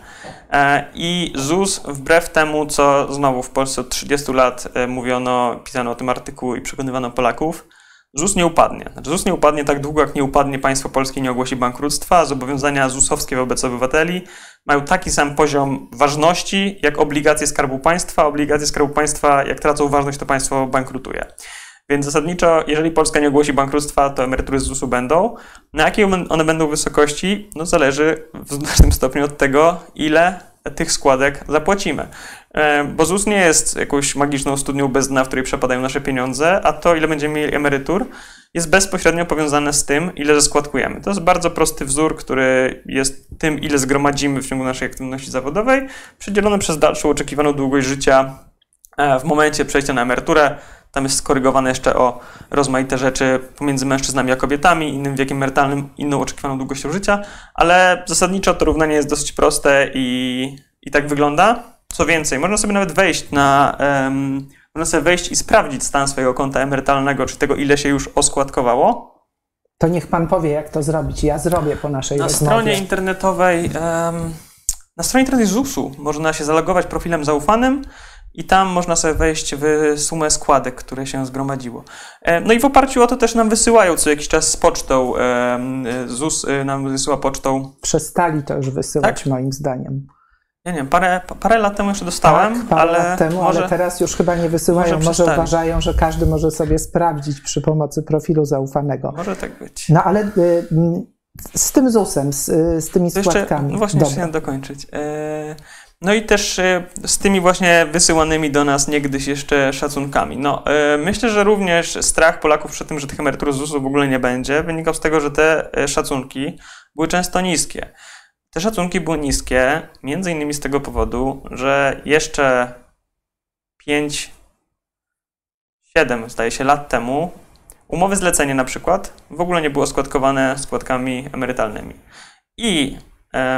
e, i ZUS wbrew temu, co znowu w Polsce od 30 lat e, mówiono, pisano o tym artykuł i przekonywano Polaków, ZUS nie upadnie. Znaczy, ZUS nie upadnie tak długo, jak nie upadnie państwo polskie nie ogłosi bankructwa. Zobowiązania ZUS-owskie wobec obywateli mają taki sam poziom ważności jak obligacje Skarbu Państwa. Obligacje Skarbu Państwa, jak tracą ważność, to państwo bankrutuje. Więc zasadniczo, jeżeli Polska nie ogłosi bankructwa, to emerytury z ZUS-u będą. Na jakiej one będą wysokości, no zależy w znacznym (laughs) stopniu od tego, ile tych składek zapłacimy. E, bo ZUS nie jest jakąś magiczną studnią bez dna, w której przepadają nasze pieniądze, a to, ile będziemy mieli emerytur, jest bezpośrednio powiązane z tym, ile zaskładkujemy. To jest bardzo prosty wzór, który jest tym, ile zgromadzimy w ciągu naszej aktywności zawodowej, przedzielony przez dalszą oczekiwaną długość życia e, w momencie przejścia na emeryturę tam jest skorygowane jeszcze o rozmaite rzeczy pomiędzy mężczyznami a kobietami, innym wiekiem emerytalnym, inną oczekiwaną długością życia, ale zasadniczo to równanie jest dosyć proste i, i tak wygląda. Co więcej, można sobie nawet wejść na. Um, można sobie wejść i sprawdzić stan swojego konta emerytalnego, czy tego, ile się już oskładkowało. To niech pan powie, jak to zrobić. Ja zrobię po naszej na rozmowie. Stronie internetowej. Um, na stronie internetowej ZUS-u można się zalogować profilem zaufanym i tam można sobie wejść w sumę składek, które się zgromadziło. E, no i w oparciu o to też nam wysyłają co jakiś czas z pocztą. ZUS e, nam wysyła pocztą. Przestali to już wysyłać, tak? moim zdaniem. Ja nie wiem, parę, parę lat temu jeszcze dostałem, tak, parę ale, lat temu, może, ale teraz już chyba nie wysyłają. Może, może uważają, że każdy może sobie sprawdzić przy pomocy profilu zaufanego. Może tak być. No ale y, z tym ZUS-em, z, z tymi to składkami. Jeszcze, właśnie chciałem dokończyć. E, no i też e, z tymi właśnie wysyłanymi do nas niegdyś jeszcze szacunkami. No, e, myślę, że również strach Polaków przed tym, że tych emerytur z ZUS-u w ogóle nie będzie, wynikał z tego, że te e, szacunki były często niskie. Te szacunki były niskie między innymi z tego powodu, że jeszcze 5, 7 zdaje się lat temu umowy zlecenie na przykład w ogóle nie było składkowane składkami emerytalnymi. I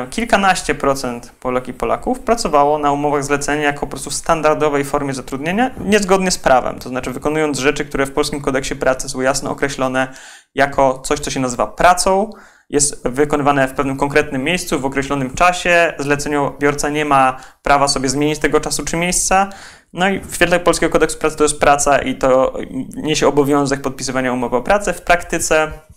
kilkanaście procent Polek i Polaków pracowało na umowach zlecenia jako po prostu standardowej formie zatrudnienia, niezgodnie z prawem, to znaczy wykonując rzeczy, które w polskim kodeksie pracy są jasno określone jako coś, co się nazywa pracą, jest wykonywane w pewnym konkretnym miejscu, w określonym czasie, zleceniobiorca nie ma prawa sobie zmienić tego czasu czy miejsca, no i w świetle polskiego kodeksu pracy to jest praca i to niesie obowiązek podpisywania umowy o pracę. W praktyce E,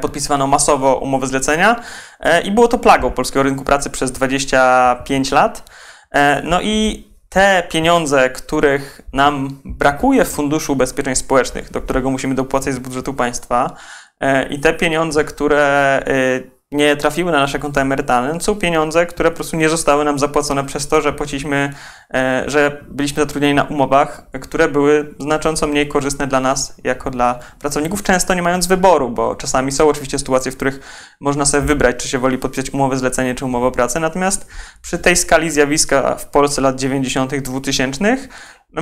podpisywano masowo umowy zlecenia e, i było to plagą polskiego rynku pracy przez 25 lat. E, no i te pieniądze, których nam brakuje w Funduszu Ubezpieczeń Społecznych, do którego musimy dopłacać z budżetu państwa, i te pieniądze, które nie trafiły na nasze konta emerytalne, to są pieniądze, które po prostu nie zostały nam zapłacone przez to, że płaciliśmy, e, że byliśmy zatrudnieni na umowach, które były znacząco mniej korzystne dla nas, jako dla pracowników, często nie mając wyboru, bo czasami są oczywiście sytuacje, w których można sobie wybrać, czy się woli podpisać umowę zlecenie, czy umowę o pracę, natomiast przy tej skali zjawiska w Polsce lat 90., 2000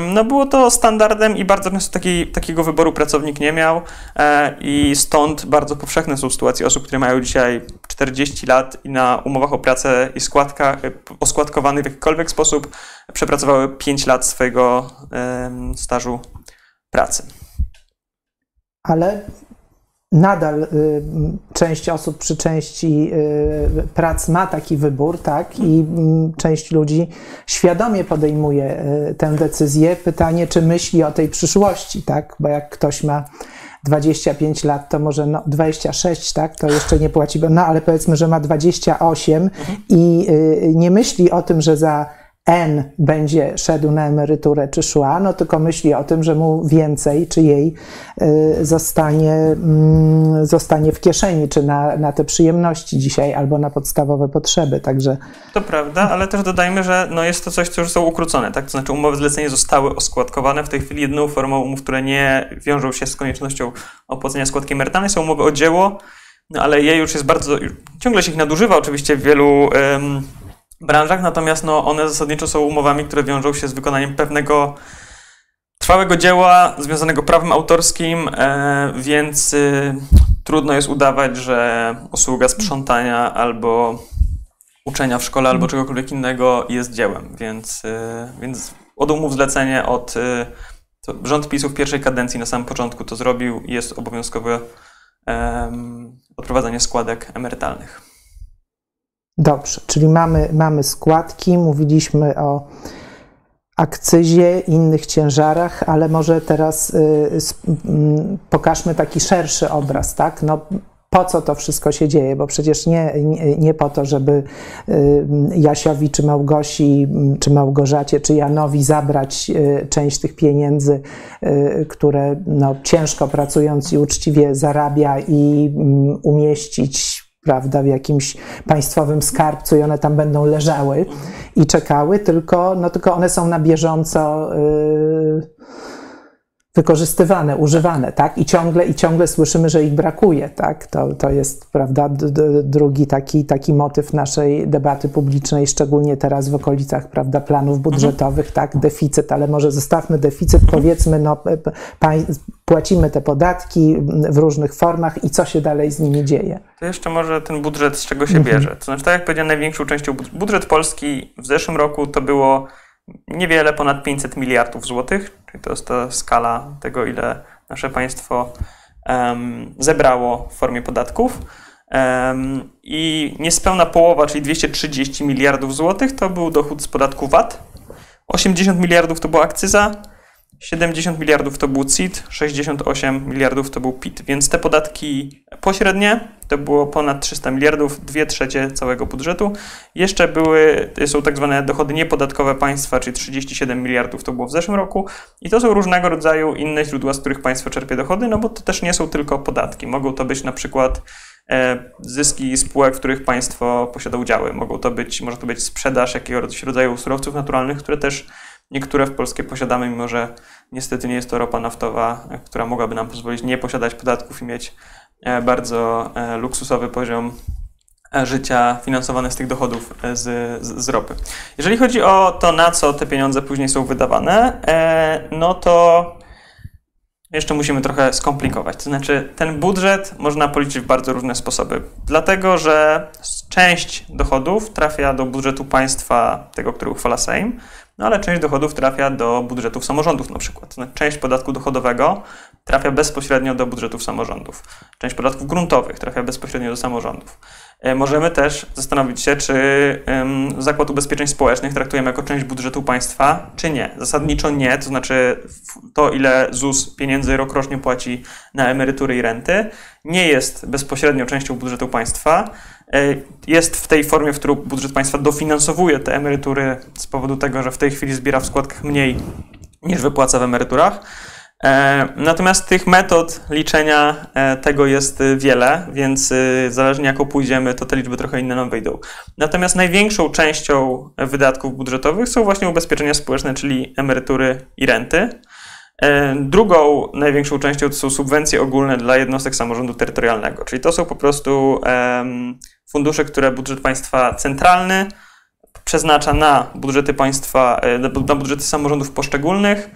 no było to standardem i bardzo często taki, takiego wyboru pracownik nie miał e, i stąd bardzo powszechne są sytuacje osób, które mają dzisiaj 40 lat i na umowach o pracę i składkach, oskładkowanych w jakikolwiek sposób przepracowały 5 lat swojego e, stażu pracy. Ale nadal y, część osób przy części y, prac ma taki wybór, tak, i y, część ludzi świadomie podejmuje y, tę decyzję. Pytanie, czy myśli o tej przyszłości, tak, bo jak ktoś ma 25 lat, to może no, 26, tak, to jeszcze nie płaci, no ale powiedzmy, że ma 28 mhm. i nie myśli o tym, że za N będzie szedł na emeryturę czy szła, no tylko myśli o tym, że mu więcej czy jej y, zostanie, mm, zostanie w kieszeni, czy na, na te przyjemności dzisiaj, albo na podstawowe potrzeby. Także... To prawda, ale też dodajmy, że no jest to coś, co już są ukrócone. Tak? To znaczy umowy zlecenie zostały oskładkowane. W tej chwili jedną formą umów, które nie wiążą się z koniecznością opłacenia składki emerytalnej są umowy o dzieło, no ale je już jest bardzo, ciągle się ich nadużywa oczywiście w wielu branżach, natomiast no, one zasadniczo są umowami, które wiążą się z wykonaniem pewnego trwałego dzieła związanego prawem autorskim, e, więc y, trudno jest udawać, że usługa sprzątania albo uczenia w szkole albo czegokolwiek innego jest dziełem, więc, y, więc od umów zlecenie od y, rząd PiSu w pierwszej kadencji na samym początku to zrobił i jest obowiązkowe um, odprowadzanie składek emerytalnych. Dobrze, czyli mamy, mamy składki, mówiliśmy o akcyzie, innych ciężarach, ale może teraz y, y, pokażmy taki szerszy obraz, tak? No, po co to wszystko się dzieje, bo przecież nie, nie, nie, po to, żeby y, Jasiowi, czy Małgosi, czy Małgorzacie, czy Janowi zabrać y, część tych pieniędzy, y, które no, ciężko pracując i uczciwie zarabia i mm, umieścić prawda, w jakimś państwowym skarbcu i one tam będą leżały i czekały, tylko, no, tylko one są na bieżąco yy, wykorzystywane, używane, tak? I ciągle, i ciągle słyszymy, że ich brakuje, tak? To, to jest, prawda, drugi taki, taki motyw naszej debaty publicznej, szczególnie teraz w okolicach, prawda, planów budżetowych, tak? Deficyt, ale może zostawmy deficyt, powiedzmy, no, płacimy te podatki w różnych formach i co się dalej z nimi dzieje. To jeszcze może ten budżet z czego się mhm. bierze. To znaczy, tak jak powiedziałem, największą częścią budżet Polski w zeszłym roku to było niewiele ponad 500 miliardów złotych, czyli to jest ta skala tego, ile nasze państwo um, zebrało w formie podatków. Um, I niespełna połowa, czyli 230 miliardów złotych, to był dochód z podatku VAT. 80 miliardów to była akcyza, 70 miliardów to był CIT, 68 miliardów to był PIT, więc te podatki pośrednie to było ponad 300 miliardów, 2 trzecie całego budżetu. Jeszcze były, są tak zwane dochody niepodatkowe państwa, czyli 37 miliardów to było w zeszłym roku i to są różnego rodzaju inne źródła, z których państwo czerpie dochody, no bo to też nie są tylko podatki. Mogą to być na przykład e, zyski spółek, w których państwo posiada udziały. Mogą to być, może to być sprzedaż jakiegoś rodzaju surowców naturalnych, które też Niektóre w Polsce posiadamy, mimo że niestety nie jest to ropa naftowa, która mogłaby nam pozwolić nie posiadać podatków i mieć e, bardzo e, luksusowy poziom e, życia finansowany z tych dochodów z, z, z, ropy. Jeżeli chodzi o to, na co te pieniądze później są wydawane, no to jeszcze musimy trochę skomplikować. To znaczy, ten budżet można policzyć w bardzo różne sposoby, dlatego że część dochodów trafia do budżetu państwa, tego, który uchwala Sejm, no ale część dochodów trafia do budżetów samorządów na przykład. Część podatku dochodowego trafia bezpośrednio do budżetów samorządów. Część podatków gruntowych trafia bezpośrednio do samorządów. E, możemy też zastanowić się, czy Zakład Ubezpieczeń Społecznych traktujemy jako część budżetu państwa, czy nie. Zasadniczo nie, to znaczy to, ile ZUS pieniędzy rokrocznie płaci na emerytury i renty, nie jest bezpośrednio częścią budżetu państwa. E, jest w tej formie, w którą budżet państwa dofinansowuje te emerytury z powodu tego, że w tej chwili zbiera w składkach mniej niż wypłaca w emeryturach. E, natomiast tych metod liczenia e, tego jest wiele, więc zależnie jaką pójdziemy, to te liczby trochę inne nam wyjdą. Natomiast największą częścią wydatków budżetowych są właśnie ubezpieczenia społeczne, czyli emerytury i renty. Drugą największą częścią to są subwencje ogólne dla jednostek samorządu terytorialnego, czyli to są po prostu fundusze, które budżet państwa centralny przeznacza na budżety państwa, e, na budżety samorządów poszczególnych,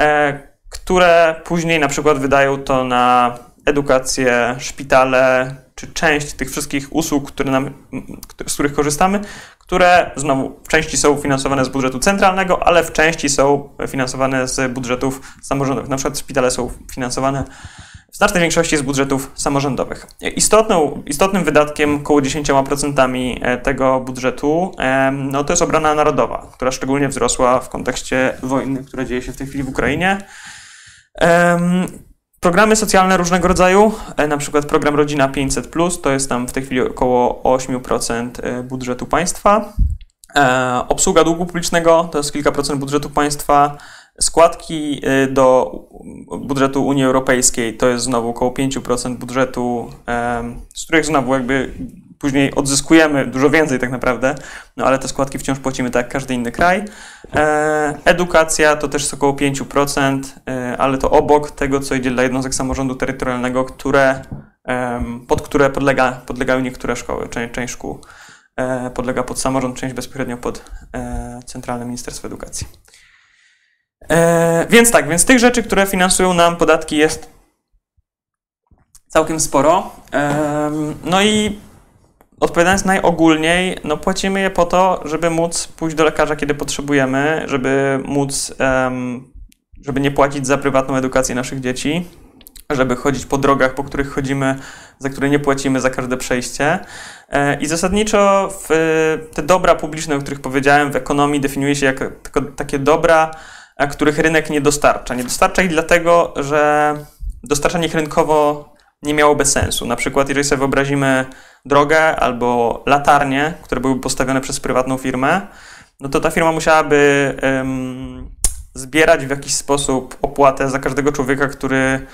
e, które później na przykład wydają to na edukację, szpitale, czy część tych wszystkich usług, które nam, z których korzystamy, które znowu w części są finansowane z budżetu centralnego, ale w części są finansowane z budżetów samorządowych. Na przykład szpitale są finansowane w znacznej większości z budżetów samorządowych. Istotną, istotnym wydatkiem, około 10% e, tego budżetu, no to jest obrona narodowa, która szczególnie wzrosła w kontekście wojny, która dzieje się w tej chwili w Ukrainie. Programy socjalne różnego rodzaju, e, na przykład program Rodzina 500, to jest tam w tej chwili około 8% e, budżetu państwa. E, obsługa długu publicznego to jest kilka procent budżetu państwa. Składki do budżetu Unii Europejskiej to jest znowu około 5% budżetu, z których znowu jakby później odzyskujemy dużo więcej tak naprawdę, no ale te składki wciąż płacimy tak jak każdy inny kraj. E, edukacja to też jest około 5%, e, ale to obok tego, co idzie dla jednostek samorządu terytorialnego, które, pod które podlega, podlegają niektóre szkoły, część, część szkół e, podlega pod samorząd, część bezpośrednio pod Centralne Ministerstwo Edukacji. Więc tak, więc tych rzeczy, które finansują nam podatki jest całkiem sporo. No i Odpowiadając najogólniej, no płacimy je po to, żeby móc pójść do lekarza, kiedy potrzebujemy, żeby móc, um, żeby nie płacić za prywatną edukację naszych dzieci, żeby chodzić po drogach, po których chodzimy, za które nie płacimy za każde przejście. E, I zasadniczo w, te dobra publiczne, o których powiedziałem, w ekonomii definiuje się jako takie dobra, których rynek nie dostarcza. Nie dostarcza ich dlatego, że dostarczanie ich rynkowo nie miałoby sensu. Na przykład, jeżeli sobie wyobrazimy drogę albo latarnie, które były postawione przez prywatną firmę, no to ta firma musiałaby um, zbierać w jakiś sposób opłatę za każdego człowieka, który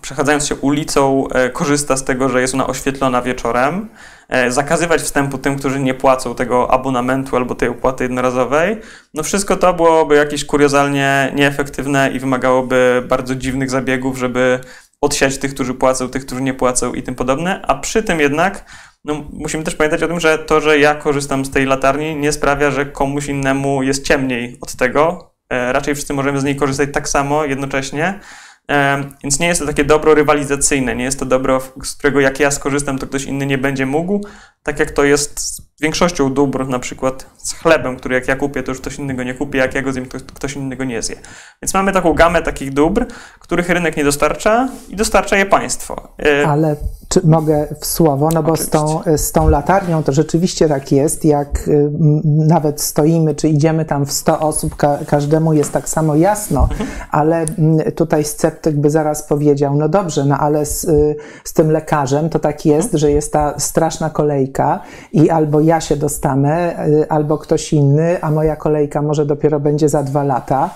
przechadzając się ulicą e, korzysta z tego, że jest ona oświetlona wieczorem, e, zakazywać wstępu tym, którzy nie płacą tego abonamentu albo tej opłaty jednorazowej. No wszystko to byłoby jakieś kuriozalnie nieefektywne i wymagałoby bardzo dziwnych zabiegów, żeby odsiać tych, którzy płacą, tych, którzy nie płacą i tym podobne, a przy tym jednak no, musimy też pamiętać o tym, że to, że ja korzystam z tej latarni nie sprawia, że komuś innemu jest ciemniej od tego. E, raczej wszyscy możemy z niej korzystać tak samo jednocześnie. Więc nie jest to takie dobro rywalizacyjne, nie jest to dobro, z którego jak ja skorzystam, to ktoś inny nie będzie mógł, tak jak to jest z większością dóbr, na przykład z chlebem, który jak ja kupię, to już ktoś innego nie kupi, jak ja go zjem, to ktoś innego nie zje. Więc mamy taką gamę takich dóbr, których rynek nie dostarcza i dostarcza je państwo. E, Ale czy mogę w słowo, no bo z tą, z tą latarnią to rzeczywiście tak jest, jak y, nawet stoimy, czy idziemy tam w 100 osób, ka każdemu jest tak samo jasno, mhm. ale tutaj sceptyk by zaraz powiedział, no dobrze, no ale z, y, z tym lekarzem to tak jest, mhm. że jest ta straszna kolejka i albo ja się dostanę, y, albo ktoś inny, a moja kolejka może dopiero będzie za dwa lata.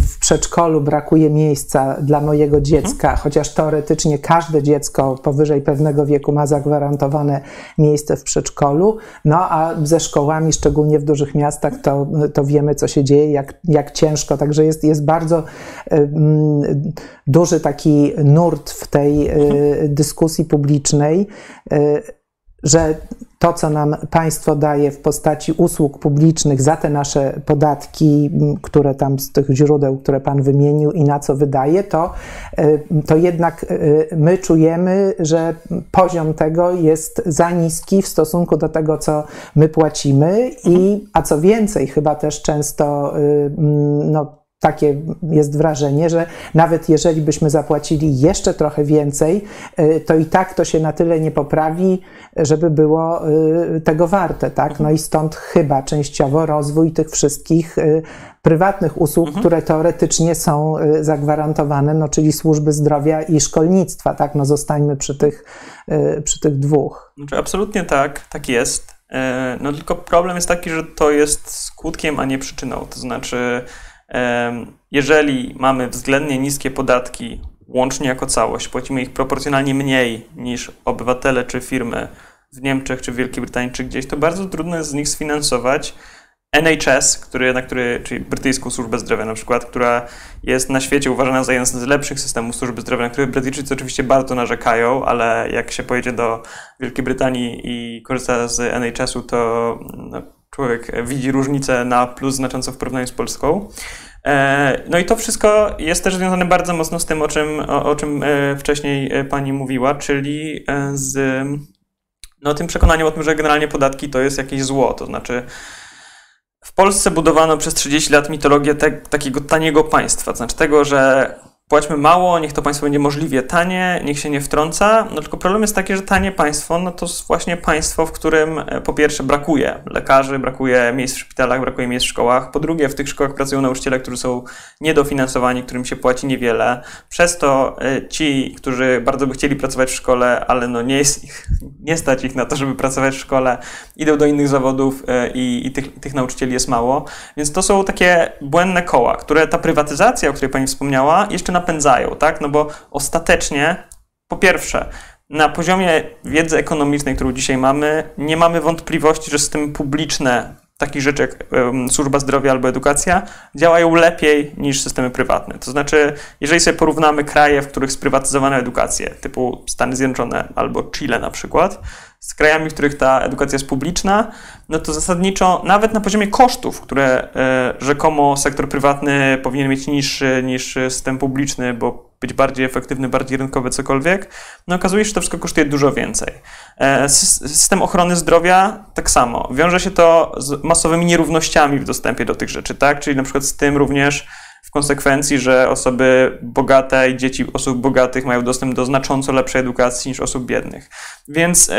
W przedszkolu brakuje miejsca dla mojego dziecka, mhm. chociaż teoretycznie każde dziecko powyżej pewnego wieku ma zagwarantowane miejsce w przedszkolu. No a ze szkołami, szczególnie w dużych miastach, to, to wiemy, co się dzieje, jak, jak ciężko. Także jest, jest bardzo duży taki nurt w tej y, dyskusji publicznej, y, że to, co nam państwo daje w postaci usług publicznych za te nasze podatki, które tam z tych źródeł, które pan wymienił i na co wydaje, to, e, to jednak e, my czujemy, że poziom tego jest za niski w stosunku do tego, co my płacimy i, a co więcej, chyba też często e, no, takie jest wrażenie, że nawet jeżeli byśmy zapłacili jeszcze trochę więcej, y, to i tak to się na tyle nie poprawi, żeby było y, tego warte, tak? No i stąd chyba częściowo rozwój tych wszystkich y, prywatnych usług, mhm. które teoretycznie są zagwarantowane, no czyli służby zdrowia i szkolnictwa, tak? No zostańmy przy tych, przy tych dwóch. Znaczy, absolutnie tak, tak jest. E, no tylko problem jest taki, że to jest skutkiem, a nie przyczyną. To znaczy, jeżeli mamy względnie niskie podatki, łącznie jako całość, płacimy ich proporcjonalnie mniej niż obywatele czy firmy w Niemczech czy w Wielkiej Brytanii czy gdzieś, to bardzo trudno jest z nich sfinansować NHS, który, na który, czyli brytyjską służbę zdrowia na przykład, która jest na świecie uważana za jeden z lepszych systemów służby zdrowia, na który Brytyjczycy oczywiście bardzo narzekają, ale jak się pojedzie do Wielkiej Brytanii i korzysta z NHS-u, to no, człowiek widzi różnicę na plus znacząco w porównaniu z Polską. E, no i to wszystko jest też związane bardzo mocno z tym, o czym, o, o czym e, wcześniej e, pani mówiła, czyli z no, tym przekonaniem o tym, że generalnie podatki to jest jakieś zło. To znaczy, w Polsce budowano przez 30 lat mitologię te, takiego taniego państwa, to znaczy tego, że płaćmy mało, niech to państwo będzie możliwie tanie, niech się nie wtrąca. No tylko problem jest taki, że tanie państwo, no to jest właśnie państwo, w którym e, po pierwsze brakuje lekarzy, brakuje miejsc w szpitalach, brakuje miejsc w szkołach. Po drugie, w tych szkołach pracują nauczyciele, którzy są niedofinansowani, którym się płaci niewiele. Przez to e, ci, którzy bardzo by chcieli pracować w szkole, ale no nie jest ich (laughs) nie stać ich na to, żeby pracować w szkole, idą do innych zawodów e, i, i tych, tych, nauczycieli jest mało. Więc to są takie błędne koła, które ta prywatyzacja, o której Pani wspomniała, jeszcze napędzają, tak? No bo ostatecznie, po pierwsze, na poziomie wiedzy ekonomicznej, którą dzisiaj mamy, nie mamy wątpliwości, że systemy publiczne takich rzeczy jak służba zdrowia albo edukacja działają lepiej niż systemy prywatne. To znaczy, jeżeli sobie porównamy kraje, w których sprywatyzowano edukację, typu Stany Zjednoczone albo Chile na przykład, z krajami, w których ta edukacja jest publiczna, no to zasadniczo nawet na poziomie kosztów, które e, rzekomo sektor prywatny powinien mieć niższy niż system publiczny, bo być bardziej efektywny, bardziej rynkowy, cokolwiek, no okazuje się, że to wszystko kosztuje dużo więcej. E, system ochrony zdrowia tak samo. Wiąże się to z masowymi nierównościami w dostępie do tych rzeczy, tak? Czyli na przykład z tym również w konsekwencji, że osoby bogate i dzieci osób bogatych mają dostęp do znacząco lepszej edukacji niż osób biednych. Więc y,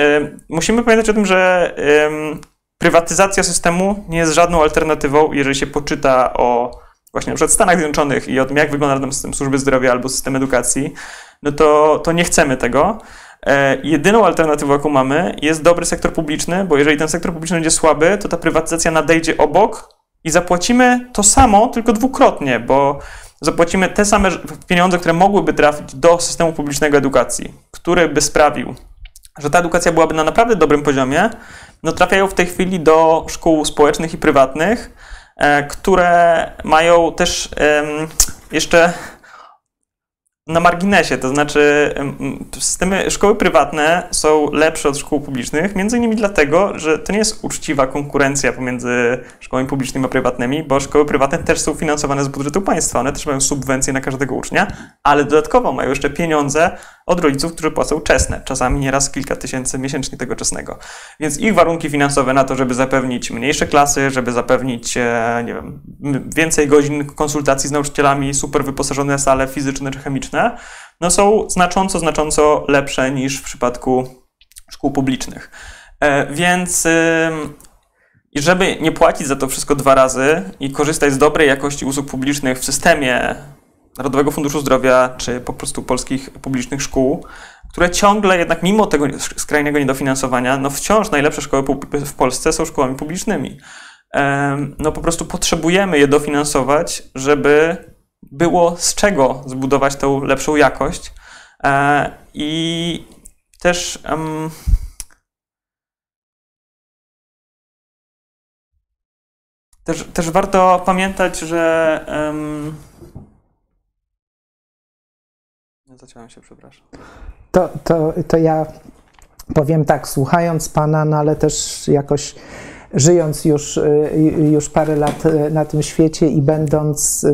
musimy pamiętać o tym, że y, prywatyzacja systemu nie jest żadną alternatywą, jeżeli się poczyta o właśnie na przykład Stanach Zjednoczonych i o tym, jak wygląda tam system służby zdrowia albo system edukacji, no to, to nie chcemy tego. E, jedyną alternatywą, jaką mamy, jest dobry sektor publiczny, bo jeżeli ten sektor publiczny będzie słaby, to ta prywatyzacja nadejdzie obok i zapłacimy to samo, tylko dwukrotnie, bo zapłacimy te same pieniądze, które mogłyby trafić do systemu publicznego edukacji, który by sprawił, że ta edukacja byłaby na naprawdę dobrym poziomie, no trafiają w tej chwili do szkół społecznych i prywatnych, E, które mają też jeszcze na marginesie, to znaczy systemy, szkoły prywatne są lepsze od szkół publicznych, między innymi dlatego, że to nie jest uczciwa konkurencja pomiędzy szkołami publicznymi a prywatnymi, bo szkoły prywatne też są finansowane z budżetu państwa, one też mają subwencje na każdego ucznia, ale dodatkowo mają jeszcze pieniądze od rodziców, którzy płacą czesne, czasami nieraz kilka tysięcy miesięcznie tego czesnego. Więc ich warunki finansowe na to, żeby zapewnić mniejsze klasy, żeby zapewnić, e, nie wiem, więcej godzin konsultacji z nauczycielami, super wyposażone sale fizyczne czy chemiczne, no są znacząco, znacząco lepsze niż w przypadku szkół publicznych. E, więc i żeby nie płacić za to wszystko dwa razy i korzystać z dobrej jakości usług publicznych w systemie Narodowego Funduszu Zdrowia, czy po prostu polskich publicznych szkół, które ciągle jednak mimo tego skrajnego niedofinansowania, no wciąż najlepsze szkoły w Polsce są szkołami publicznymi. No po prostu potrzebujemy je dofinansować, żeby było z czego zbudować tą lepszą jakość. E, I też też, też warto pamiętać, że Zaciąłem się, przepraszam. To, to, to ja powiem tak, słuchając Pana, no ale też jakoś żyjąc już, y, już parę lat y, na tym świecie i będąc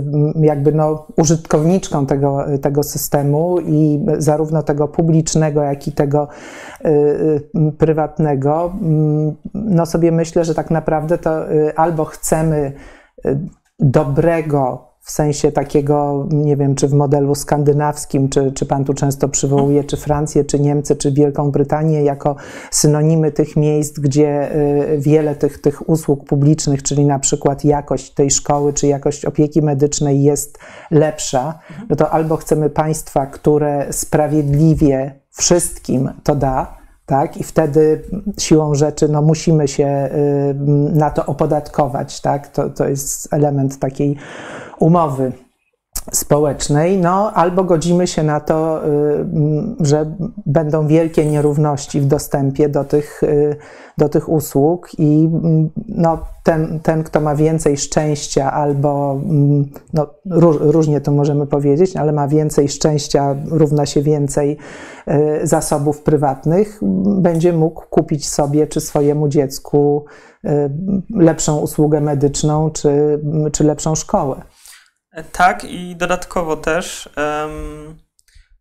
jakby no, użytkowniczką tego, tego systemu i zarówno tego publicznego, jak i tego y, prywatnego, no sobie myślę, że tak naprawdę to albo chcemy dobrego w sensie takiego, nie wiem, czy w modelu skandynawskim, czy, czy pan tu często przywołuje, czy Francję, czy Niemcy, czy Wielką Brytanię jako synonimy tych miejsc, gdzie y, wiele tych, tych usług publicznych, czyli na przykład jakość tej szkoły, czy jakość opieki medycznej jest lepsza, no to albo chcemy państwa, które sprawiedliwie wszystkim to da, tak? I wtedy siłą rzeczy no, musimy się y, na to opodatkować, tak? To, to jest element takiej umowy społecznej, no albo godzimy się na to, y, że będą wielkie nierówności w dostępie do tych, y, do tych usług i no, ten, ten, kto ma więcej szczęścia albo, no, różnie to możemy powiedzieć, ale ma więcej szczęścia, równa się więcej y, zasobów prywatnych, będzie mógł kupić sobie czy swojemu dziecku lepszą usługę medyczną czy, czy lepszą szkołę. Tak i dodatkowo też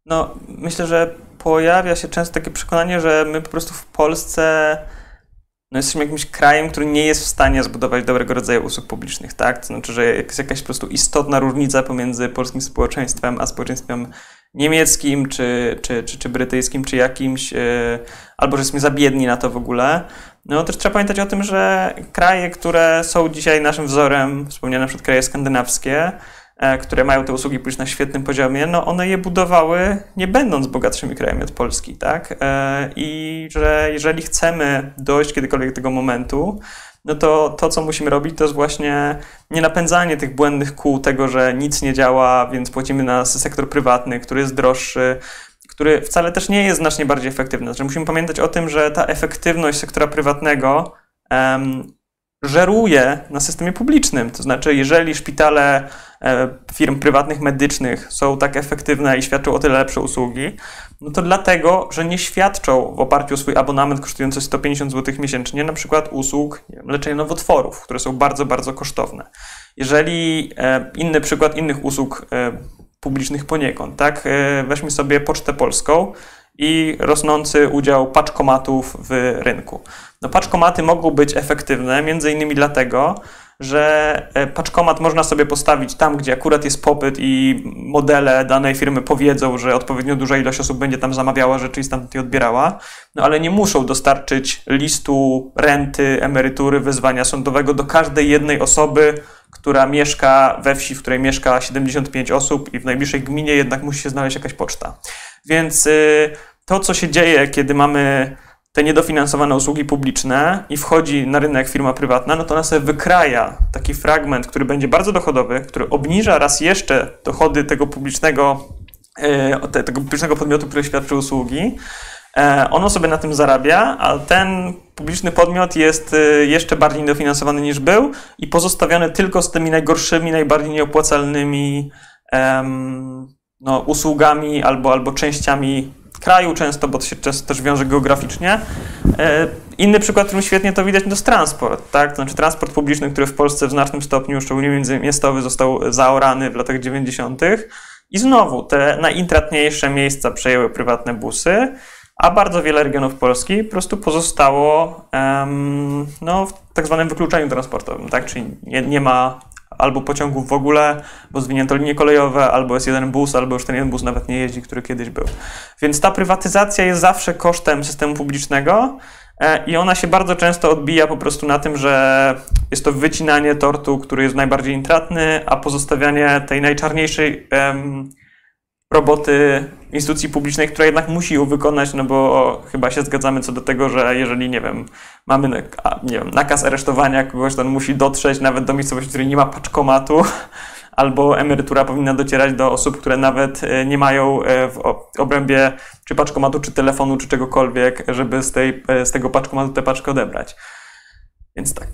no, myślę, że pojawia się często takie przekonanie, że my po prostu w Polsce no, jesteśmy jakimś krajem, który nie jest w stanie zbudować dobrego rodzaju usług publicznych, tak? To znaczy, że jest jakaś po prostu istotna różnica pomiędzy polskim społeczeństwem a społeczeństwem niemieckim, czy, czy, czy, czy brytyjskim, czy jakimś, yy, albo że jesteśmy za biedni na to w ogóle. No też trzeba pamiętać o tym, że kraje, które są dzisiaj naszym wzorem, wspomniane przykład kraje skandynawskie, które mają te usługi publiczne na świetnym poziomie, no one je budowały nie będąc bogatszymi krajami od Polski, tak? E, I że jeżeli chcemy dojść kiedykolwiek do tego momentu, no to to, co musimy robić, to jest właśnie nie napędzanie tych błędnych kół tego, że nic nie działa, więc płacimy na sektor prywatny, który jest droższy, który wcale też nie jest znacznie bardziej efektywny. Znaczy musimy pamiętać o tym, że ta efektywność sektora prywatnego żeruje na systemie publicznym. To znaczy, jeżeli szpitale e, firm prywatnych medycznych są tak efektywne i świadczą o tyle lepsze usługi, no to dlatego, że nie świadczą w oparciu o swój abonament kosztujący 150 zł miesięcznie na przykład usług wiem, leczenia nowotworów, które są bardzo, bardzo kosztowne. Jeżeli e, inny przykład innych usług e, publicznych poniekąd, tak? Weźmy sobie Pocztę Polską i rosnący udział paczkomatów w rynku. No, paczkomaty mogą być efektywne między innymi dlatego, że e, paczkomat można sobie postawić tam, gdzie akurat jest popyt i modele danej firmy powiedzą, że odpowiednio duża ilość osób będzie tam zamawiała rzeczy i stamtąd je odbierała, no ale nie muszą dostarczyć listu renty, emerytury, wyzwania sądowego do każdej jednej osoby, która mieszka we wsi, w której mieszka 75 osób i w najbliższej gminie jednak musi się znaleźć jakaś poczta. Więc y, to, co się dzieje, kiedy mamy te niedofinansowane usługi publiczne i wchodzi na rynek firma prywatna, no to ona sobie wykraja taki fragment, który będzie bardzo dochodowy, który obniża raz jeszcze dochody tego publicznego, y, tego publicznego podmiotu, który świadczy usługi. E, ono sobie na tym zarabia, a ten publiczny podmiot jest y, jeszcze bardziej niedofinansowany niż był i pozostawiony tylko z tymi najgorszymi, najbardziej nieopłacalnymi no, usługami albo, albo częściami kraju często, bo to się często też wiąże geograficznie. E, inny przykład, którym świetnie to widać, to jest transport. Tak? Znaczy transport publiczny, który w Polsce w znacznym stopniu, szczególnie międzymiastowy, został zaorany w latach 90. I znowu te najintratniejsze miejsca przejęły prywatne busy, a bardzo wiele regionów Polski po prostu pozostało um, no, w tak zwanym wykluczeniu transportowym, tak? czyli nie, nie ma albo pociągów w ogóle, bo zwinięto linie kolejowe, albo jest jeden bus, albo już ten jeden bus nawet nie jeździ, który kiedyś był. Więc ta prywatyzacja jest zawsze kosztem systemu publicznego e, i ona się bardzo często odbija po prostu na tym, że jest to wycinanie tortu, który jest najbardziej intratny, a pozostawianie tej najczarniejszej roboty instytucji publicznej, która jednak musi ją wykonać, no bo chyba się zgadzamy co do tego, że jeżeli, nie wiem, mamy nie wiem, nakaz aresztowania kogoś, to on musi dotrzeć nawet do miejscowości, w której nie ma paczkomatu, (laughs) albo emerytura powinna docierać do osób, które nawet e, nie mają e, w obrębie czy paczkomatu, czy telefonu, czy czegokolwiek, żeby z, tej, e, z tego paczkomatu tę paczkę odebrać. Więc tak.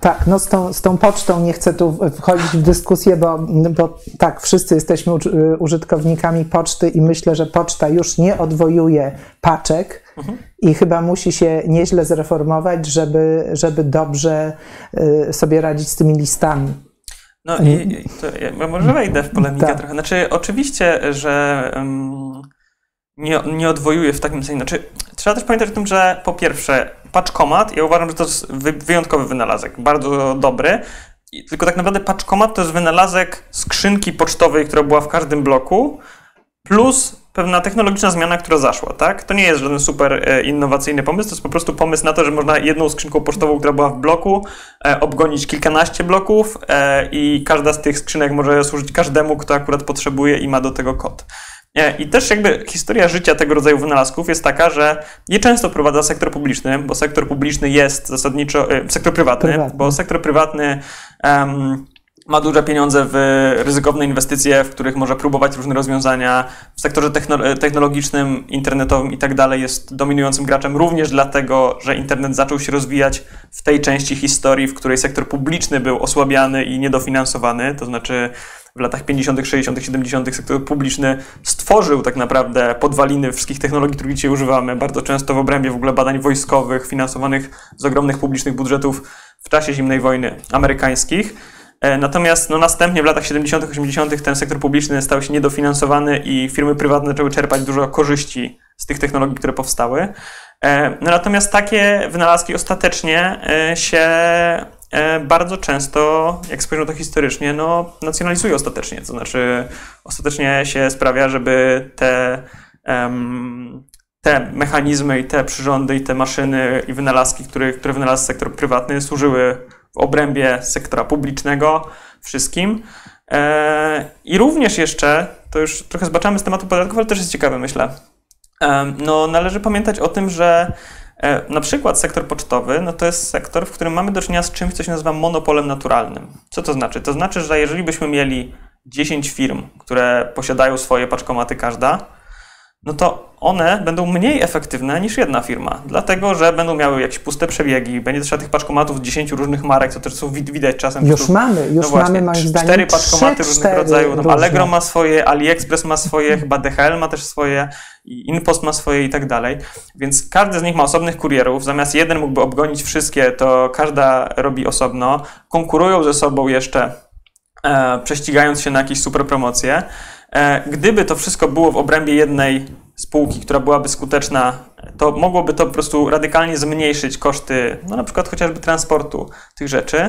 Tak, no z tą, z tą pocztą nie chcę tu wchodzić w dyskusję, bo, bo tak, wszyscy jesteśmy użytkownikami poczty i myślę, że poczta już nie odwojuje paczek mhm. i chyba musi się nieźle zreformować, żeby, żeby dobrze y, sobie radzić z tymi listami. No i to ja może wejdę w polemikę tak. trochę. Znaczy, oczywiście, że um, nie, nie odwojuje w takim sensie. Znaczy, trzeba też pamiętać o tym, że po pierwsze, paczkomat, ja uważam, że to jest wyjątkowy wynalazek, bardzo dobry. Tylko tak naprawdę paczkomat to jest wynalazek skrzynki pocztowej, która była w każdym bloku, plus pewna technologiczna zmiana, która zaszła, tak? To nie jest żaden super e, innowacyjny pomysł, to jest po prostu pomysł na to, że można jedną skrzynką pocztową, która była w bloku, e, obgonić kilkanaście bloków e, i każda z tych skrzynek może służyć każdemu, kto akurat potrzebuje i ma do tego kod. I też jakby historia życia tego rodzaju wynalazków jest taka, że je często prowadza sektor publiczny, bo sektor publiczny jest zasadniczo, sektor prywatny, prywatny. bo sektor prywatny um, ma duże pieniądze w ryzykowne inwestycje, w których może próbować różne rozwiązania. W sektorze technologicznym, internetowym i tak dalej jest dominującym graczem również dlatego, że internet zaczął się rozwijać w tej części historii, w której sektor publiczny był osłabiany i niedofinansowany, to znaczy w latach 50., 60., 70. sektor publiczny stworzył tak naprawdę podwaliny wszystkich technologii, których dzisiaj używamy, bardzo często w obrębie w ogóle badań wojskowych, finansowanych z ogromnych publicznych budżetów w czasie zimnej wojny amerykańskich. E, natomiast no, następnie w latach 70., 80. ten sektor publiczny stał się niedofinansowany i firmy prywatne zaczęły czerpać dużo korzyści z tych technologii, które powstały. E, no, natomiast takie wynalazki ostatecznie e, się bardzo często, jak spojrzymy to historycznie, no, nacjonalizuje ostatecznie. To znaczy, ostatecznie się sprawia, żeby te, te mechanizmy i te przyrządy i te maszyny i wynalazki, które, które wynalazł sektor prywatny, służyły w obrębie sektora publicznego wszystkim. I również jeszcze, to już trochę zbaczamy z tematu podatków, ale też jest ciekawe, myślę. No, należy pamiętać o tym, że na przykład sektor pocztowy, no to jest sektor, w którym mamy do czynienia z czymś, co się nazywa monopolem naturalnym. Co to znaczy? To znaczy, że jeżeli byśmy mieli 10 firm, które posiadają swoje paczkomaty każda, no to one będą mniej efektywne niż jedna firma, dlatego że będą miały jakieś puste przebiegi, będzie trzeba tych paczkomatów 10 różnych marek, co też są widać czasem. Już mamy, już no właśnie, mamy moim zdaniem cztery paczkomaty różnych rodzajów. No, Allegro ma swoje, AliExpress ma swoje, chyba DHL ma też swoje, Inpost ma swoje i tak dalej. Więc każdy z nich ma osobnych kurierów. Zamiast jeden mógłby obgonić wszystkie, to każda robi osobno. Konkurują ze sobą jeszcze, e, prześcigając się na jakieś super promocje. E, gdyby to wszystko było w obrębie jednej spółki, która byłaby skuteczna, to mogłoby to po prostu radykalnie zmniejszyć koszty, no na przykład chociażby transportu tych rzeczy.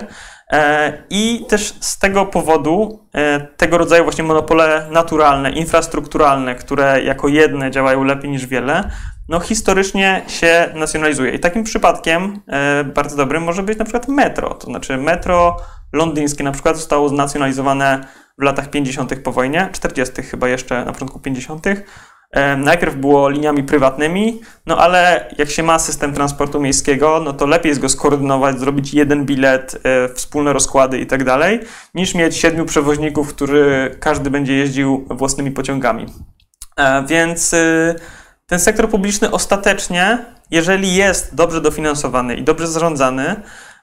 E, I też z tego powodu e, tego rodzaju właśnie monopole naturalne, infrastrukturalne, które jako jedne działają lepiej niż wiele, no historycznie się nacjonalizuje. I takim przypadkiem bardzo dobrym może być na przykład metro. To znaczy metro londyńskie na przykład zostało znacjonalizowane w latach 50. po wojnie, 40. chyba jeszcze na początku 50. Najpierw było liniami prywatnymi, no ale jak się ma system transportu miejskiego, no to lepiej jest go skoordynować, zrobić jeden bilet, e, wspólne rozkłady i tak dalej, niż mieć siedmiu przewoźników, który każdy będzie jeździł własnymi pociągami. E, więc y, ten sektor publiczny ostatecznie, jeżeli jest dobrze dofinansowany i dobrze zarządzany,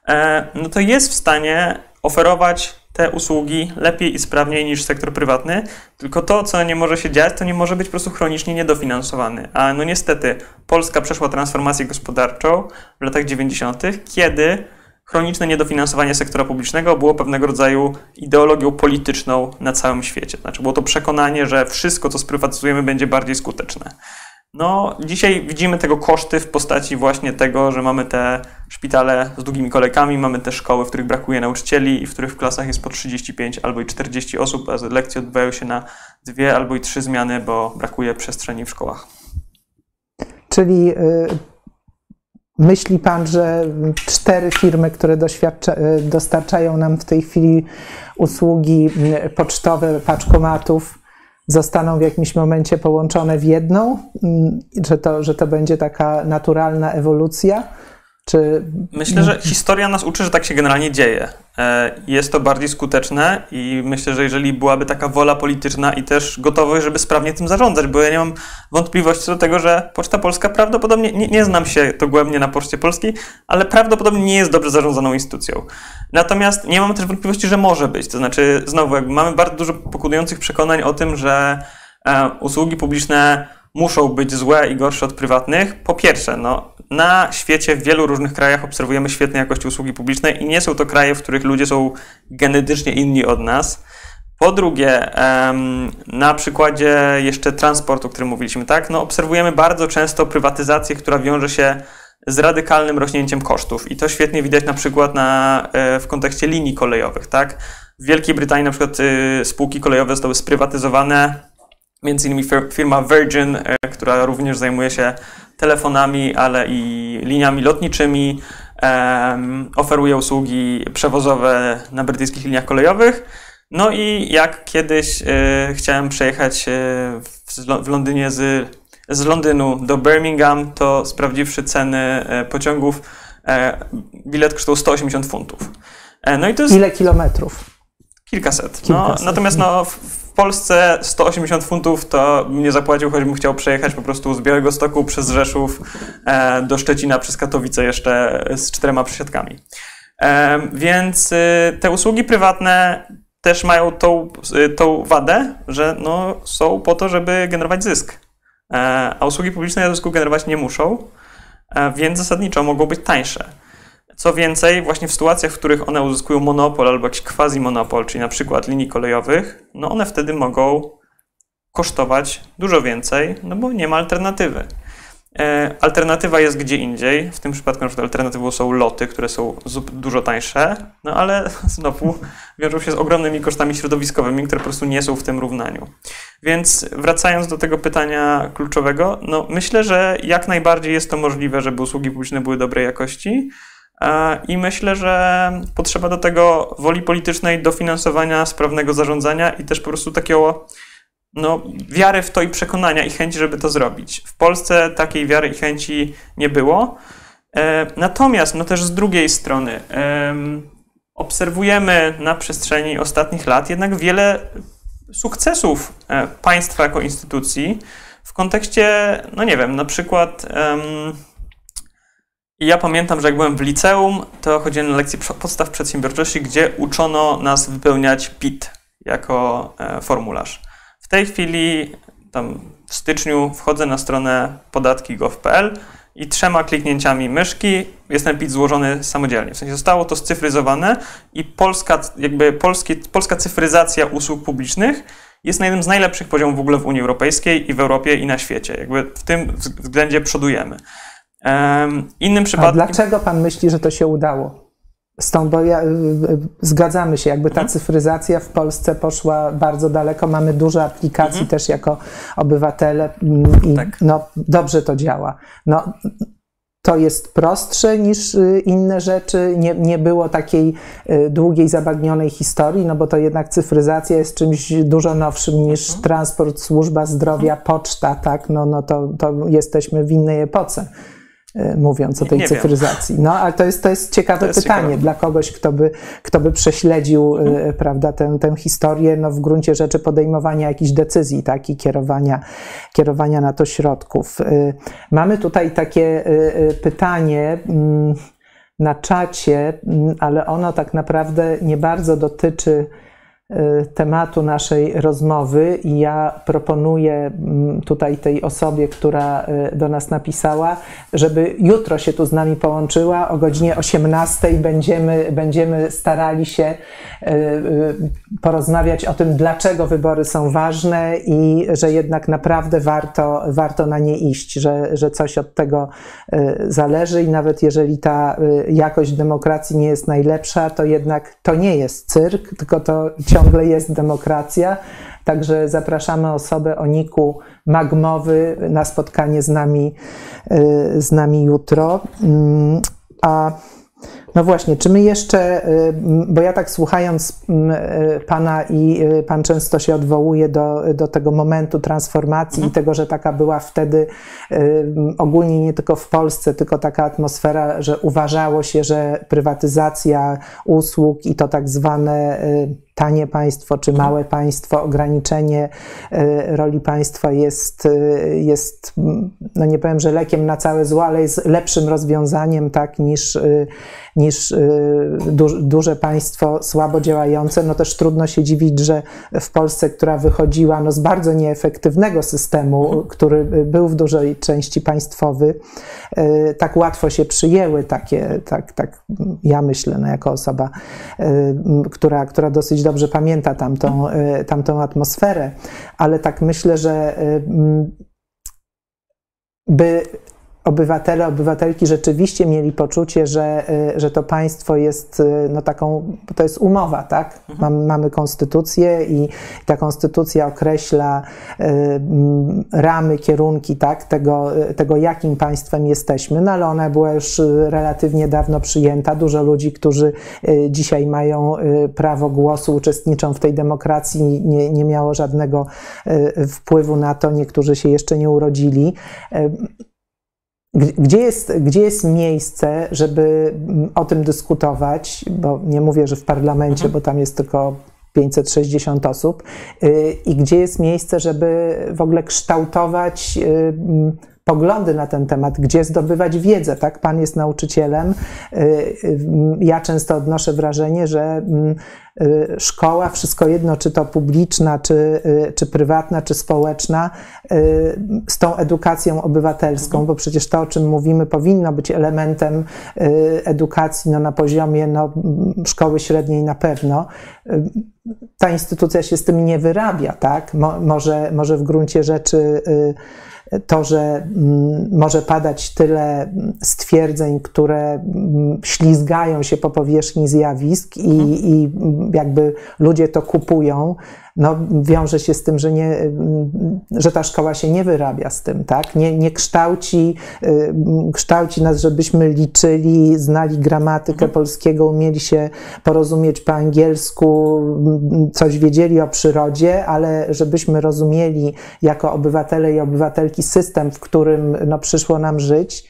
e, no to jest w stanie oferować te usługi lepiej i sprawniej niż sektor prywatny, tylko to, co nie może się dziać, to nie może być po prostu chronicznie niedofinansowany. A no niestety Polska przeszła transformację gospodarczą w latach 90., kiedy chroniczne niedofinansowanie sektora publicznego było pewnego rodzaju ideologią polityczną na całym świecie. Znaczy było to przekonanie, że wszystko, co sprywatyzujemy, będzie bardziej skuteczne. No, dzisiaj widzimy tego koszty w postaci właśnie tego, że mamy te szpitale z długimi kolejkami, mamy te szkoły, w których brakuje nauczycieli i w których w klasach jest po 35 albo i 40 osób, a lekcje odbywają się na dwie albo i trzy zmiany, bo brakuje przestrzeni w szkołach. Czyli y, myśli Pan, że cztery firmy, które y, dostarczają nam w tej chwili usługi y, pocztowe, paczkomatów, zostaną w jakimś momencie połączone w jedną, mm, że to, że to będzie taka naturalna ewolucja? Czy... Myślę, że historia nas uczy, że tak się generalnie dzieje. E, jest to bardziej skuteczne i myślę, że jeżeli byłaby taka wola polityczna i też gotowość, żeby sprawnie tym zarządzać, bo ja nie mam wątpliwości do tego, że Poczta Polska prawdopodobnie, nie, nie znam się dogłębnie na Poczcie Polskiej, ale prawdopodobnie nie jest dobrze zarządzaną instytucją. Natomiast nie mam też wątpliwości, że może być. To znaczy, znowu, mamy bardzo dużo pokudujących przekonań o tym, że e, usługi publiczne muszą być złe i gorsze od prywatnych. Po pierwsze, no, na świecie w wielu różnych krajach obserwujemy świetnej jakości usługi publiczne i nie są to kraje, w których ludzie są genetycznie inni od nas. Po drugie, na przykładzie jeszcze transportu, o którym mówiliśmy, tak, no obserwujemy bardzo często prywatyzację, która wiąże się z radykalnym rośnięciem kosztów. I to świetnie widać na przykład na, e, w kontekście linii kolejowych. Tak? W Wielkiej Brytanii na przykład y, spółki kolejowe zostały sprywatyzowane, między innymi firma Virgin, e, która również zajmuje się telefonami, ale i liniami lotniczymi, oferuje usługi przewozowe na brytyjskich liniach kolejowych. No i jak kiedyś e, chciałem przejechać w Londynie z z Londynu do Birmingham, to sprawdziwszy ceny e, pociągów, e, bilet kosztował 180 funtów. E, no i to jest... Ile kilometrów? Kilkaset. No, natomiast no, w Polsce 180 funtów to nie zapłacił, choćbym chciał przejechać po prostu z Białego Stoku przez Rzeszów do Szczecina przez Katowice jeszcze z czterema przesiadkami. Więc te usługi prywatne też mają tą, tą wadę, że no, są po to, żeby generować zysk. E, a usługi publiczne zysku generować nie muszą, e, więc zasadniczo mogą być tańsze. Co więcej, właśnie w sytuacjach, w których one uzyskują monopol albo jakiś quasi-monopol, czyli na przykład linii kolejowych, no one wtedy mogą kosztować dużo więcej, no bo nie ma alternatywy. E, alternatywa jest gdzie indziej. W tym przypadku na przykład alternatywą są loty, które są dużo tańsze, no ale (laughs) znowu wiążą się z ogromnymi kosztami środowiskowymi, które po prostu nie są w tym równaniu. Więc wracając do tego pytania kluczowego, no myślę, że jak najbardziej jest to możliwe, żeby usługi publiczne były dobrej jakości. I myślę, że potrzeba do tego woli politycznej, dofinansowania, sprawnego zarządzania i też po prostu takiego no, wiary w to i przekonania i chęci, żeby to zrobić. W Polsce takiej wiary i chęci nie było. E, natomiast, no też z drugiej strony, obserwujemy na przestrzeni ostatnich lat jednak wiele sukcesów e, państwa jako instytucji w kontekście, no nie wiem, na przykład. Ja pamiętam, że jak byłem w liceum, to chodziłem na lekcje podstaw przedsiębiorczości, gdzie uczono nas wypełniać PIT jako e, formularz. W tej chwili, tam w styczniu, wchodzę na stronę podatki.gov.pl i trzema kliknięciami myszki jest ten PIT złożony samodzielnie. W sensie zostało to scyfryzowane i polska, jakby polskie, polska cyfryzacja usług publicznych jest na jednym z najlepszych poziomów w ogóle w Unii Europejskiej i w Europie i na świecie. Jakby w tym względzie przodujemy. Innym przypadkiem... A dlaczego pan myśli, że to się udało? Stąd, bo ja, y, y, zgadzamy się, jakby ta mhm. cyfryzacja w Polsce poszła bardzo daleko. Mamy dużo aplikacji mhm. też jako obywatele mm, i tak. no, dobrze to działa. No, to jest prostsze niż y, inne rzeczy. Nie, nie było takiej długiej, zabagnionej historii, no bo to jednak cyfryzacja jest czymś dużo nowszym niż mhm. transport, służba zdrowia, mhm. poczta, tak? No, no to, to jesteśmy w innej epoce. E, mówiąc o tej nie cyfryzacji. Wiem. No, ale to jest, to jest ciekawe to jest pytanie ciekawe. dla kogoś, kto by, kto by prześledził hmm. prawda, tę, tę historię, no, w gruncie rzeczy podejmowania jakichś decyzji tak, i kierowania, kierowania na to środków. E, mamy tutaj takie pytanie mm, na czacie, mm, ale ono tak naprawdę nie bardzo dotyczy tematu naszej rozmowy i ja proponuję mm, tutaj tej osobie, która y, do nas napisała, żeby jutro się tu z nami połączyła. O godzinie 18 będziemy, będziemy starali się y, porozmawiać o tym, dlaczego wybory są ważne i że jednak naprawdę warto, warto na nie iść, że, że coś od tego zależy i nawet jeżeli ta jakość demokracji nie jest najlepsza, to jednak to nie jest cyrk, tylko to ciągle jest demokracja. Także zapraszamy osobę o niku magmowy na spotkanie z nami, y, z nami jutro. Mm, a no właśnie, czy my jeszcze, y, bo ja tak słuchając y, Pana i Pan często się odwołuje do, do tego momentu transformacji i tego, że taka była wtedy ogólnie nie tylko w Polsce, tylko taka atmosfera, że uważało się, że prywatyzacja usług i to tak zwane tanie państwo czy małe państwo, ograniczenie e, roli państwa jest, e, jest no nie powiem, że lekiem na całe zło, ale jest lepszym rozwiązaniem tak niż, e, niż duże państwo słabo działające. No też trudno się dziwić, że w Polsce, która wychodziła no z bardzo nieefektywnego systemu, który był w dużej części państwowy, tak łatwo się przyjęły takie, tak, tak ja myślę, no jako osoba, która, która dosyć dobrze pamięta tamtą, e, tamtą atmosferę, ale tak myślę, że e, by obywatele, obywatelki rzeczywiście mieli poczucie, że, y, że to państwo jest y, no taką, to jest umowa, tak? Mhm. Mamy, mamy konstytucję i ta konstytucja określa y, ramy, kierunki, tak? Tego, tego, jakim państwem jesteśmy, no ale ona była już relatywnie dawno przyjęta. Dużo ludzi, którzy dzisiaj mają prawo głosu, uczestniczą w tej demokracji, nie, nie miało żadnego wpływu na to. Niektórzy się jeszcze nie urodzili. Gdzie jest, gdzie jest miejsce, żeby mm, o tym dyskutować? Bo nie mówię, że w parlamencie, mhm. bo tam jest tylko 560 osób. Y, I gdzie jest miejsce, żeby w ogóle kształtować y, mm, poglądy na ten temat, gdzie zdobywać wiedzę, tak? Pan jest nauczycielem. Y, ja często odnoszę wrażenie, że mm, y, szkoła, wszystko jedno, czy to publiczna, czy, y, czy prywatna, czy społeczna, z tą edukacją obywatelską, bo przecież to, o czym mówimy, powinno być elementem edukacji no, na poziomie no, szkoły średniej na pewno. Ta instytucja się z tym nie wyrabia, tak? Mo, może, może w gruncie rzeczy to, że mm, może padać tyle stwierdzeń, które mm, ślizgają się po powierzchni zjawisk i, mhm. i jakby ludzie to kupują, no, wiąże się z tym, że, nie, że ta szkoła się nie wyrabia z tym, tak? Nie, nie kształci, y, kształci nas, żebyśmy liczyli, znali gramatykę mhm. polskiego, umieli się porozumieć po angielsku, coś wiedzieli o przyrodzie, ale żebyśmy rozumieli jako obywatele i obywatelki system, w którym no, przyszło nam żyć,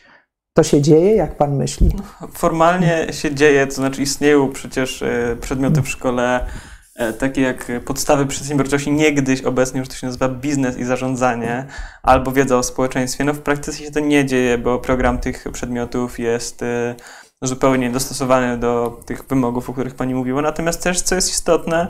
to się dzieje, jak pan myśli? Formalnie się dzieje, to znaczy istnieją przecież y, przedmioty w szkole E, takie jak podstawy przedsiębiorczości niegdyś, obecnie już to się nazywa biznes i zarządzanie, albo wiedza o społeczeństwie. No w praktyce się to nie dzieje, bo program tych przedmiotów jest e, zupełnie dostosowany do tych wymogów, o których Pani mówiła. Natomiast też, co jest istotne,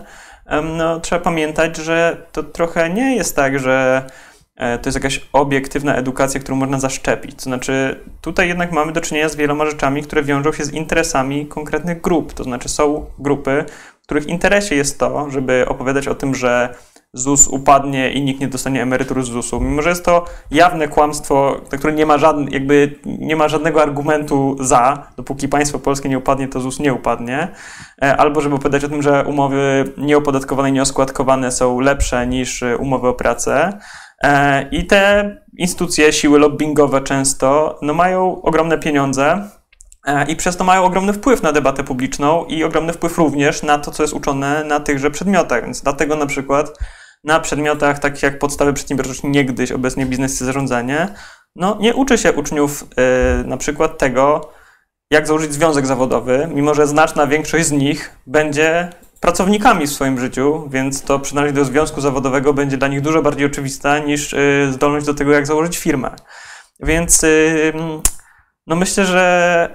no, trzeba pamiętać, że to trochę nie jest tak, że e, to jest jakaś obiektywna edukacja, którą można zaszczepić. To znaczy, tutaj jednak mamy do czynienia z wieloma rzeczami, które wiążą się z interesami konkretnych grup. To znaczy, są grupy, których interesie jest to, żeby opowiadać o tym, że ZUS upadnie i nikt nie dostanie emerytury z ZUS-u. Mimo, że jest to jawne kłamstwo, na które nie ma, żadne, jakby nie ma żadnego argumentu za, dopóki państwo polskie nie upadnie, to ZUS nie upadnie. E, albo żeby opowiadać o tym, że umowy nieopodatkowane i nieoskładkowane są lepsze niż umowy o pracę. E, I te instytucje, siły lobbyingowe często no, mają ogromne pieniądze, E, i przez to mają ogromny wpływ na debatę publiczną i ogromny wpływ również na to, co jest uczone na tychże przedmiotach. Więc dlatego na przykład na przedmiotach takich jak podstawy przedsiębiorczości niegdyś, obecnie biznes i zarządzanie, no nie uczy się uczniów yy, na przykład tego, jak założyć związek zawodowy, mimo że znaczna większość z nich będzie pracownikami w swoim życiu, więc to przynależność do związku zawodowego będzie dla nich dużo bardziej oczywista niż yy, zdolność do tego, jak założyć firmę. Więc yy, no myślę, że,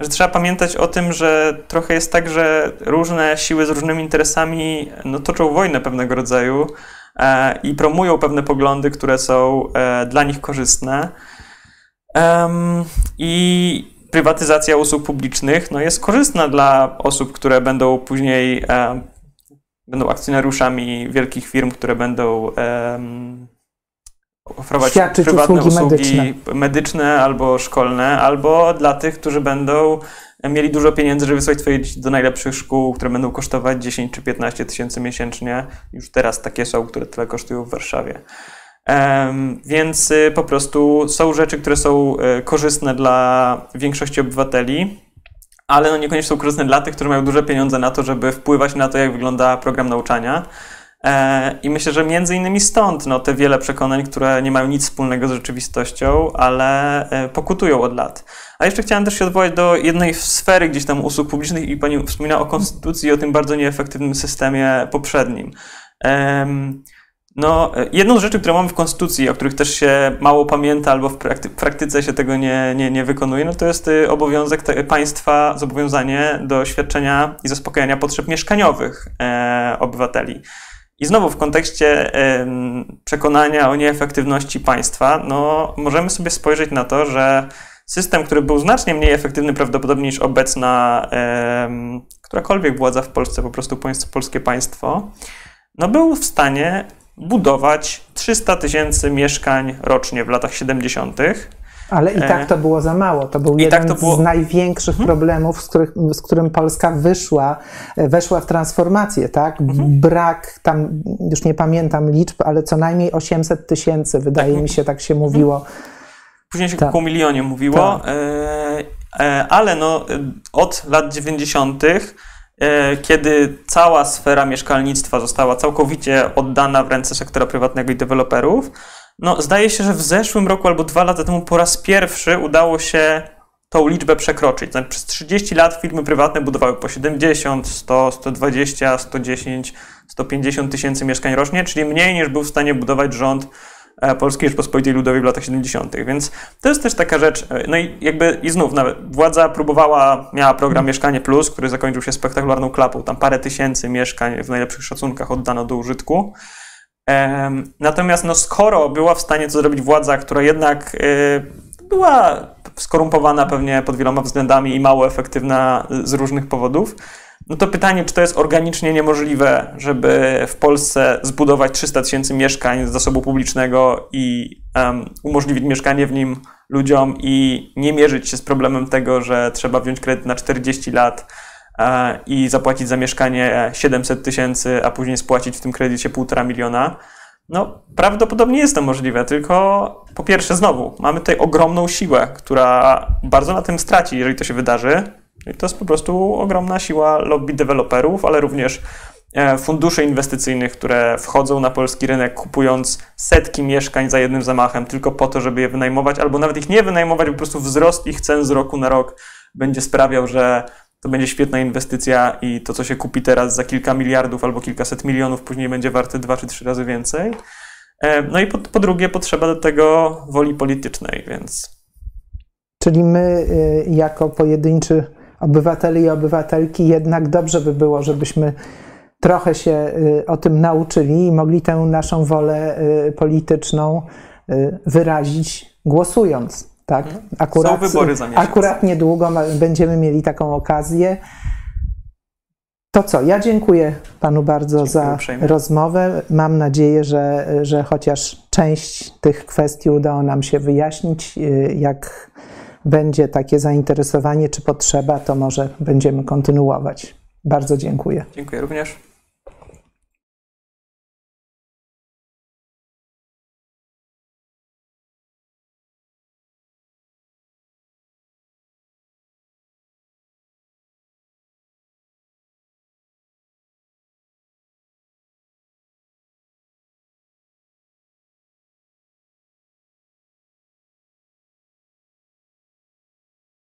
że trzeba pamiętać o tym, że trochę jest tak, że różne siły z różnymi interesami no, toczą wojnę pewnego rodzaju e, i promują pewne poglądy, które są e, dla nich korzystne. I prywatyzacja usług publicznych no, jest korzystna dla osób, które będą później e, będą akcjonariuszami wielkich firm, które będą oferować Świadczyć prywatne usługi, usługi medyczne. medyczne. albo szkolne, albo dla tych, którzy będą mieli dużo pieniędzy, żeby wysłać swoje dzieci do najlepszych szkół, które będą kosztować 10 czy 15 tysięcy miesięcznie. Już teraz takie są, które tyle kosztują w Warszawie. Więc y, po prostu są rzeczy, które są y, korzystne dla większości obywateli, ale no niekoniecznie są korzystne dla tych, którzy mają duże pieniądze na to, żeby wpływać na to, jak wygląda program nauczania. E, I myślę, że między innymi stąd no, te wiele przekonań, które nie mają nic wspólnego z rzeczywistością, ale e, pokutują od lat. A jeszcze chciałem też się odwołać do jednej sfery gdzieś tam usług publicznych i pani wspomina o konstytucji i o tym bardzo nieefektywnym systemie poprzednim. No, jedną z rzeczy, które mamy w Konstytucji, o których też się mało pamięta albo w prakty praktyce się tego nie, nie, nie wykonuje, no to jest y, obowiązek państwa, zobowiązanie do świadczenia i zaspokajania potrzeb mieszkaniowych e, obywateli. I znowu w kontekście przekonania o nieefektywności państwa, no, możemy sobie spojrzeć na to, że system, który był znacznie mniej efektywny prawdopodobnie niż obecna którakolwiek władza w Polsce, po prostu polskie państwo, no, był w stanie budować 300 tysięcy mieszkań rocznie w latach 70. Ale i tak e, to było za mało. To był I tak jeden tak to było... z największych hmm? problemów, z, których, z którym Polska wyszła, e, weszła w transformację, tak? Hmm. Brak, tam już nie pamiętam liczb, ale co najmniej 800 tysięcy, wydaje tak. mi się, tak się mhm. mówiło. Później się tak. o milionie mówiło, tak. e, ale no, od lat 90 kiedy cała sfera mieszkalnictwa została całkowicie oddana w ręce sektora prywatnego i deweloperów, no, zdaje się, że w zeszłym roku albo dwa lata temu po raz pierwszy udało się tą liczbę przekroczyć. Znaczy, przez 30 lat firmy prywatne budowały po 70, 100, 120, 110, 150 tysięcy mieszkań rocznie, czyli mniej niż był w stanie budować rząd e, Polskiej Rzeczpospolitej Ludowej w latach 70. Więc to jest też taka rzecz, e, no i jakby i znów nawet władza próbowała, miała program Mieszkanie Plus, który zakończył się spektakularną klapą, tam parę tysięcy mieszkań w najlepszych szacunkach oddano do użytku. Natomiast no, skoro była w stanie to zrobić władza, która jednak y, była skorumpowana pewnie pod wieloma względami i mało efektywna z różnych powodów, no to pytanie, czy to jest organicznie niemożliwe, żeby w Polsce zbudować 300 tysięcy mieszkań z zasobu publicznego i um, umożliwić mieszkanie w nim ludziom i nie mierzyć się z problemem tego, że trzeba wziąć kredyt na 40 lat e, i zapłacić za mieszkanie 700 tysięcy, a później spłacić w tym kredycie 1,5 miliona. No, prawdopodobnie jest to możliwe, tylko po pierwsze, znowu, mamy tutaj ogromną siłę, która bardzo na tym straci, jeżeli to się wydarzy. I to jest po prostu ogromna siła lobby deweloperów, ale również e, funduszy inwestycyjnych, które wchodzą na polski rynek, kupując setki mieszkań za jednym zamachem, tylko po to, żeby je wynajmować, albo nawet ich nie wynajmować, po prostu wzrost ich cen z roku na rok będzie sprawiał, że to będzie świetna inwestycja i to, co się kupi teraz za kilka miliardów albo kilkaset milionów, później będzie warte dwa czy trzy razy więcej. E, no i po, po drugie, potrzeba do tego woli politycznej, więc. Czyli my, y, jako pojedynczy obywatele i obywatelki, jednak dobrze by było, żebyśmy trochę się y, o tym nauczyli i mogli tę naszą wolę y, polityczną wyrazić głosując. Tak? Mhm. Akurat, Są wybory za miesiąc. Akurat niedługo będziemy mieli taką okazję. To co, ja dziękuję Panu bardzo dziękuję za uprzejmie. rozmowę. Mam nadzieję, że, że chociaż część tych kwestii udało nam się wyjaśnić. Jak będzie takie zainteresowanie czy potrzeba, to może będziemy kontynuować. Bardzo dziękuję. Dziękuję również.